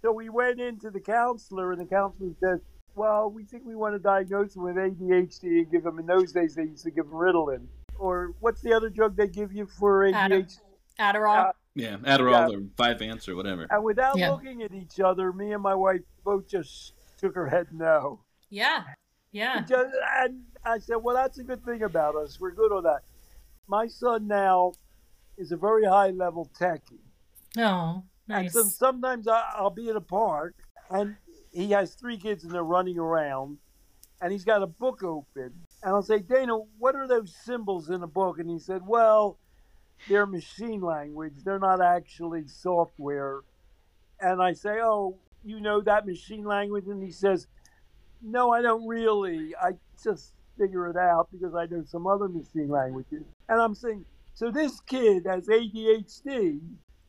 So we went into the counselor, and the counselor said, "Well, we think we want to diagnose him with ADHD and give him." In those days, they used to give him Ritalin, or what's the other drug they give you for Adam. ADHD? adderall Uh, Yeah, Adderall or five Vyvanse or whatever. And without Yeah. looking at each other, me and my wife both just shook her head no. yeah yeah Just, and I said, well, that's a good thing about us. We're good on that. My son now is a very high level techie. oh And so sometimes I, I'll be at a park and he has three kids and they're running around and he's got a book open. And I'll say, Dana, what are those symbols in the book? And he said, well, they're machine language. They're not actually software. And I say, oh, you know that machine language? And he says, no, I don't really. I just figure it out because I know some other machine languages. And I'm saying, so this kid has ADHD.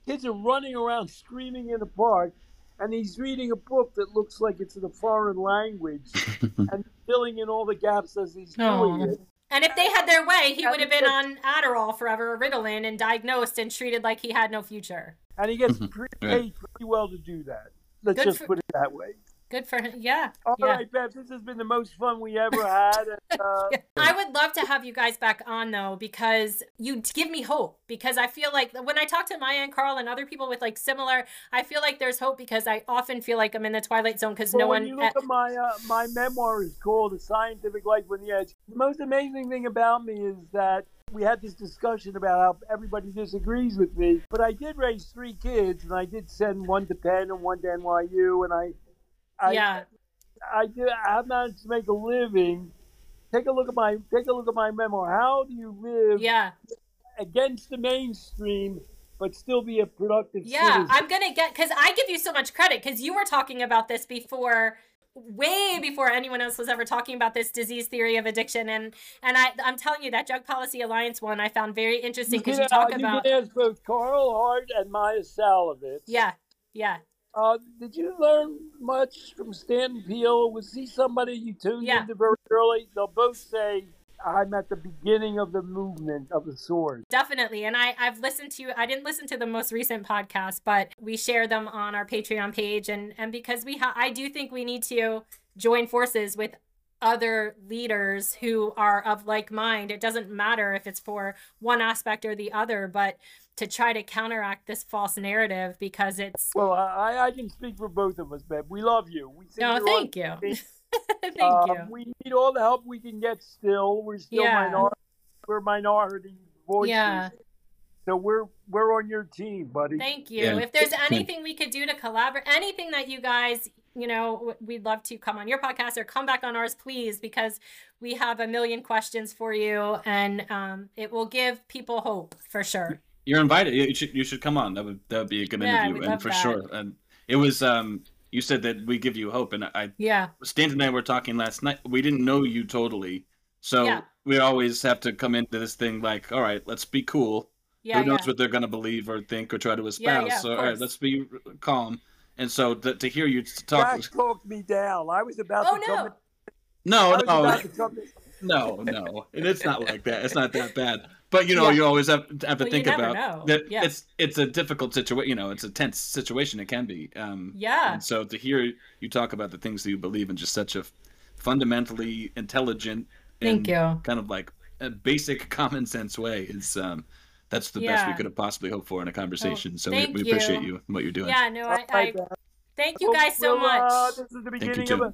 Kids are running around screaming in the park, and he's reading a book that looks like it's in a foreign language and filling in all the gaps as he's doing Aw. it. And if they had their way, he would have been on Adderall forever, or Ritalin, and diagnosed and treated like he had no future. And he gets Mhm. paid pretty well to do that. Let's Good just for- put it that way. Good for him. Yeah. All yeah. right, Bev, this has been the most fun we ever had. Uh, I would love to have you guys back on though, because you give me hope. Because I feel like when I talk to Maia and Carl and other people with like similar, I feel like there's hope because I often feel like I'm in the twilight zone because Well, no when one. you look at my uh, my memoir is called "A Scientific Life on the Edge." The most amazing thing about me is that we had this discussion about how everybody disagrees with me, but I did raise three kids, and I did send one to Penn and one to NYU, and I, I yeah. I did. I managed to make a living. Take a look at my take a look at my memoir. How do you live Yeah. against the mainstream but still be a productive Yeah. citizen? I'm going to get, because I give you so much credit because you were talking about this before way before anyone else was ever talking about this disease theory of addiction and and I I'm telling you that drug policy alliance one I found very interesting because you uh, talk about You can ask both Carl Hart and Maia Szalavitz. yeah yeah Uh, did you learn much from Stanton Peele? Was he somebody you tuned Yeah. into very early? They'll both say, I'm at the beginning of the movement of the sword. Definitely. And I, I've listened to, I didn't listen to the most recent podcast, but we share them on our Patreon page. And, and because we, ha- I do think we need to join forces with other leaders who are of like mind. It doesn't matter if it's for one aspect or the other, but to try to counteract this false narrative because it's, Well, I, I can speak for both of us, Bev. We love you. We no, thank you. thank Um, you. We need all the help we can get still. We're still Yeah. minority. We're minority voices. Yeah. So we're we're on your team, buddy. Thank you. Yeah. If there's anything we could do to collaborate, anything that you guys, you know, we'd love to come on your podcast or come back on ours, please, because we have a million questions for you and um, it will give people hope for sure. You're invited. You should you should come on. That would that would be a good Yeah, interview, and for that. sure. And it was um you said that we give you hope, and I Yeah. Stanton and I were talking last night. We didn't know you totally, so Yeah. we always have to come into this thing like, all right, let's be cool. Yeah. Who knows yeah. what they're gonna believe or think or try to espouse? so all right, let's be calm. And so th- to hear you talk, Jack talked me down. I was about Oh, to no. come. I no, was no, about to no, no, and it's not like that. It's not that bad. but you know, Yeah. you always have, have to Well, think about know. that. Yeah. It's it's a difficult situation. You know, it's a tense situation. It can be. Um, Yeah. And so to hear you talk about the things that you believe in, just such a fundamentally intelligent, Thank and you. kind of like a basic common sense way is um, that's the best we could have possibly hoped for in a conversation. so we, thank we appreciate you. you and what you're doing. Yeah, no, I, All I thank you guys so Well, uh, much. this is the you, beginning too. of a.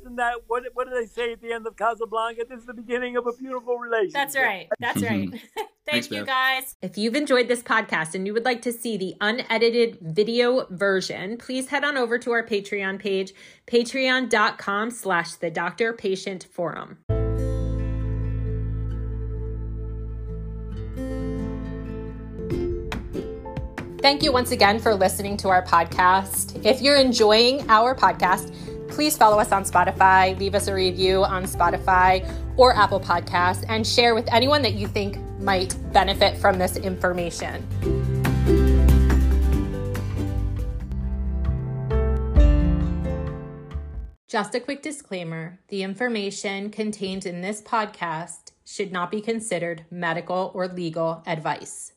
Isn't that what? What do they say at the end of Casablanca? This is the beginning of a beautiful relationship. That's right. That's right. Thanks, Thank you guys. If you've enjoyed this podcast and you would like to see the unedited video version, please head on over to our Patreon page, patreon.com slash the doctor patient forum. Thank you once again for listening to our podcast. If you're enjoying our podcast, please follow us on Spotify, leave us a review on Spotify or Apple Podcasts, and share with anyone that you think might benefit from this information. Just a quick disclaimer the information contained in this podcast should not be considered medical or legal advice.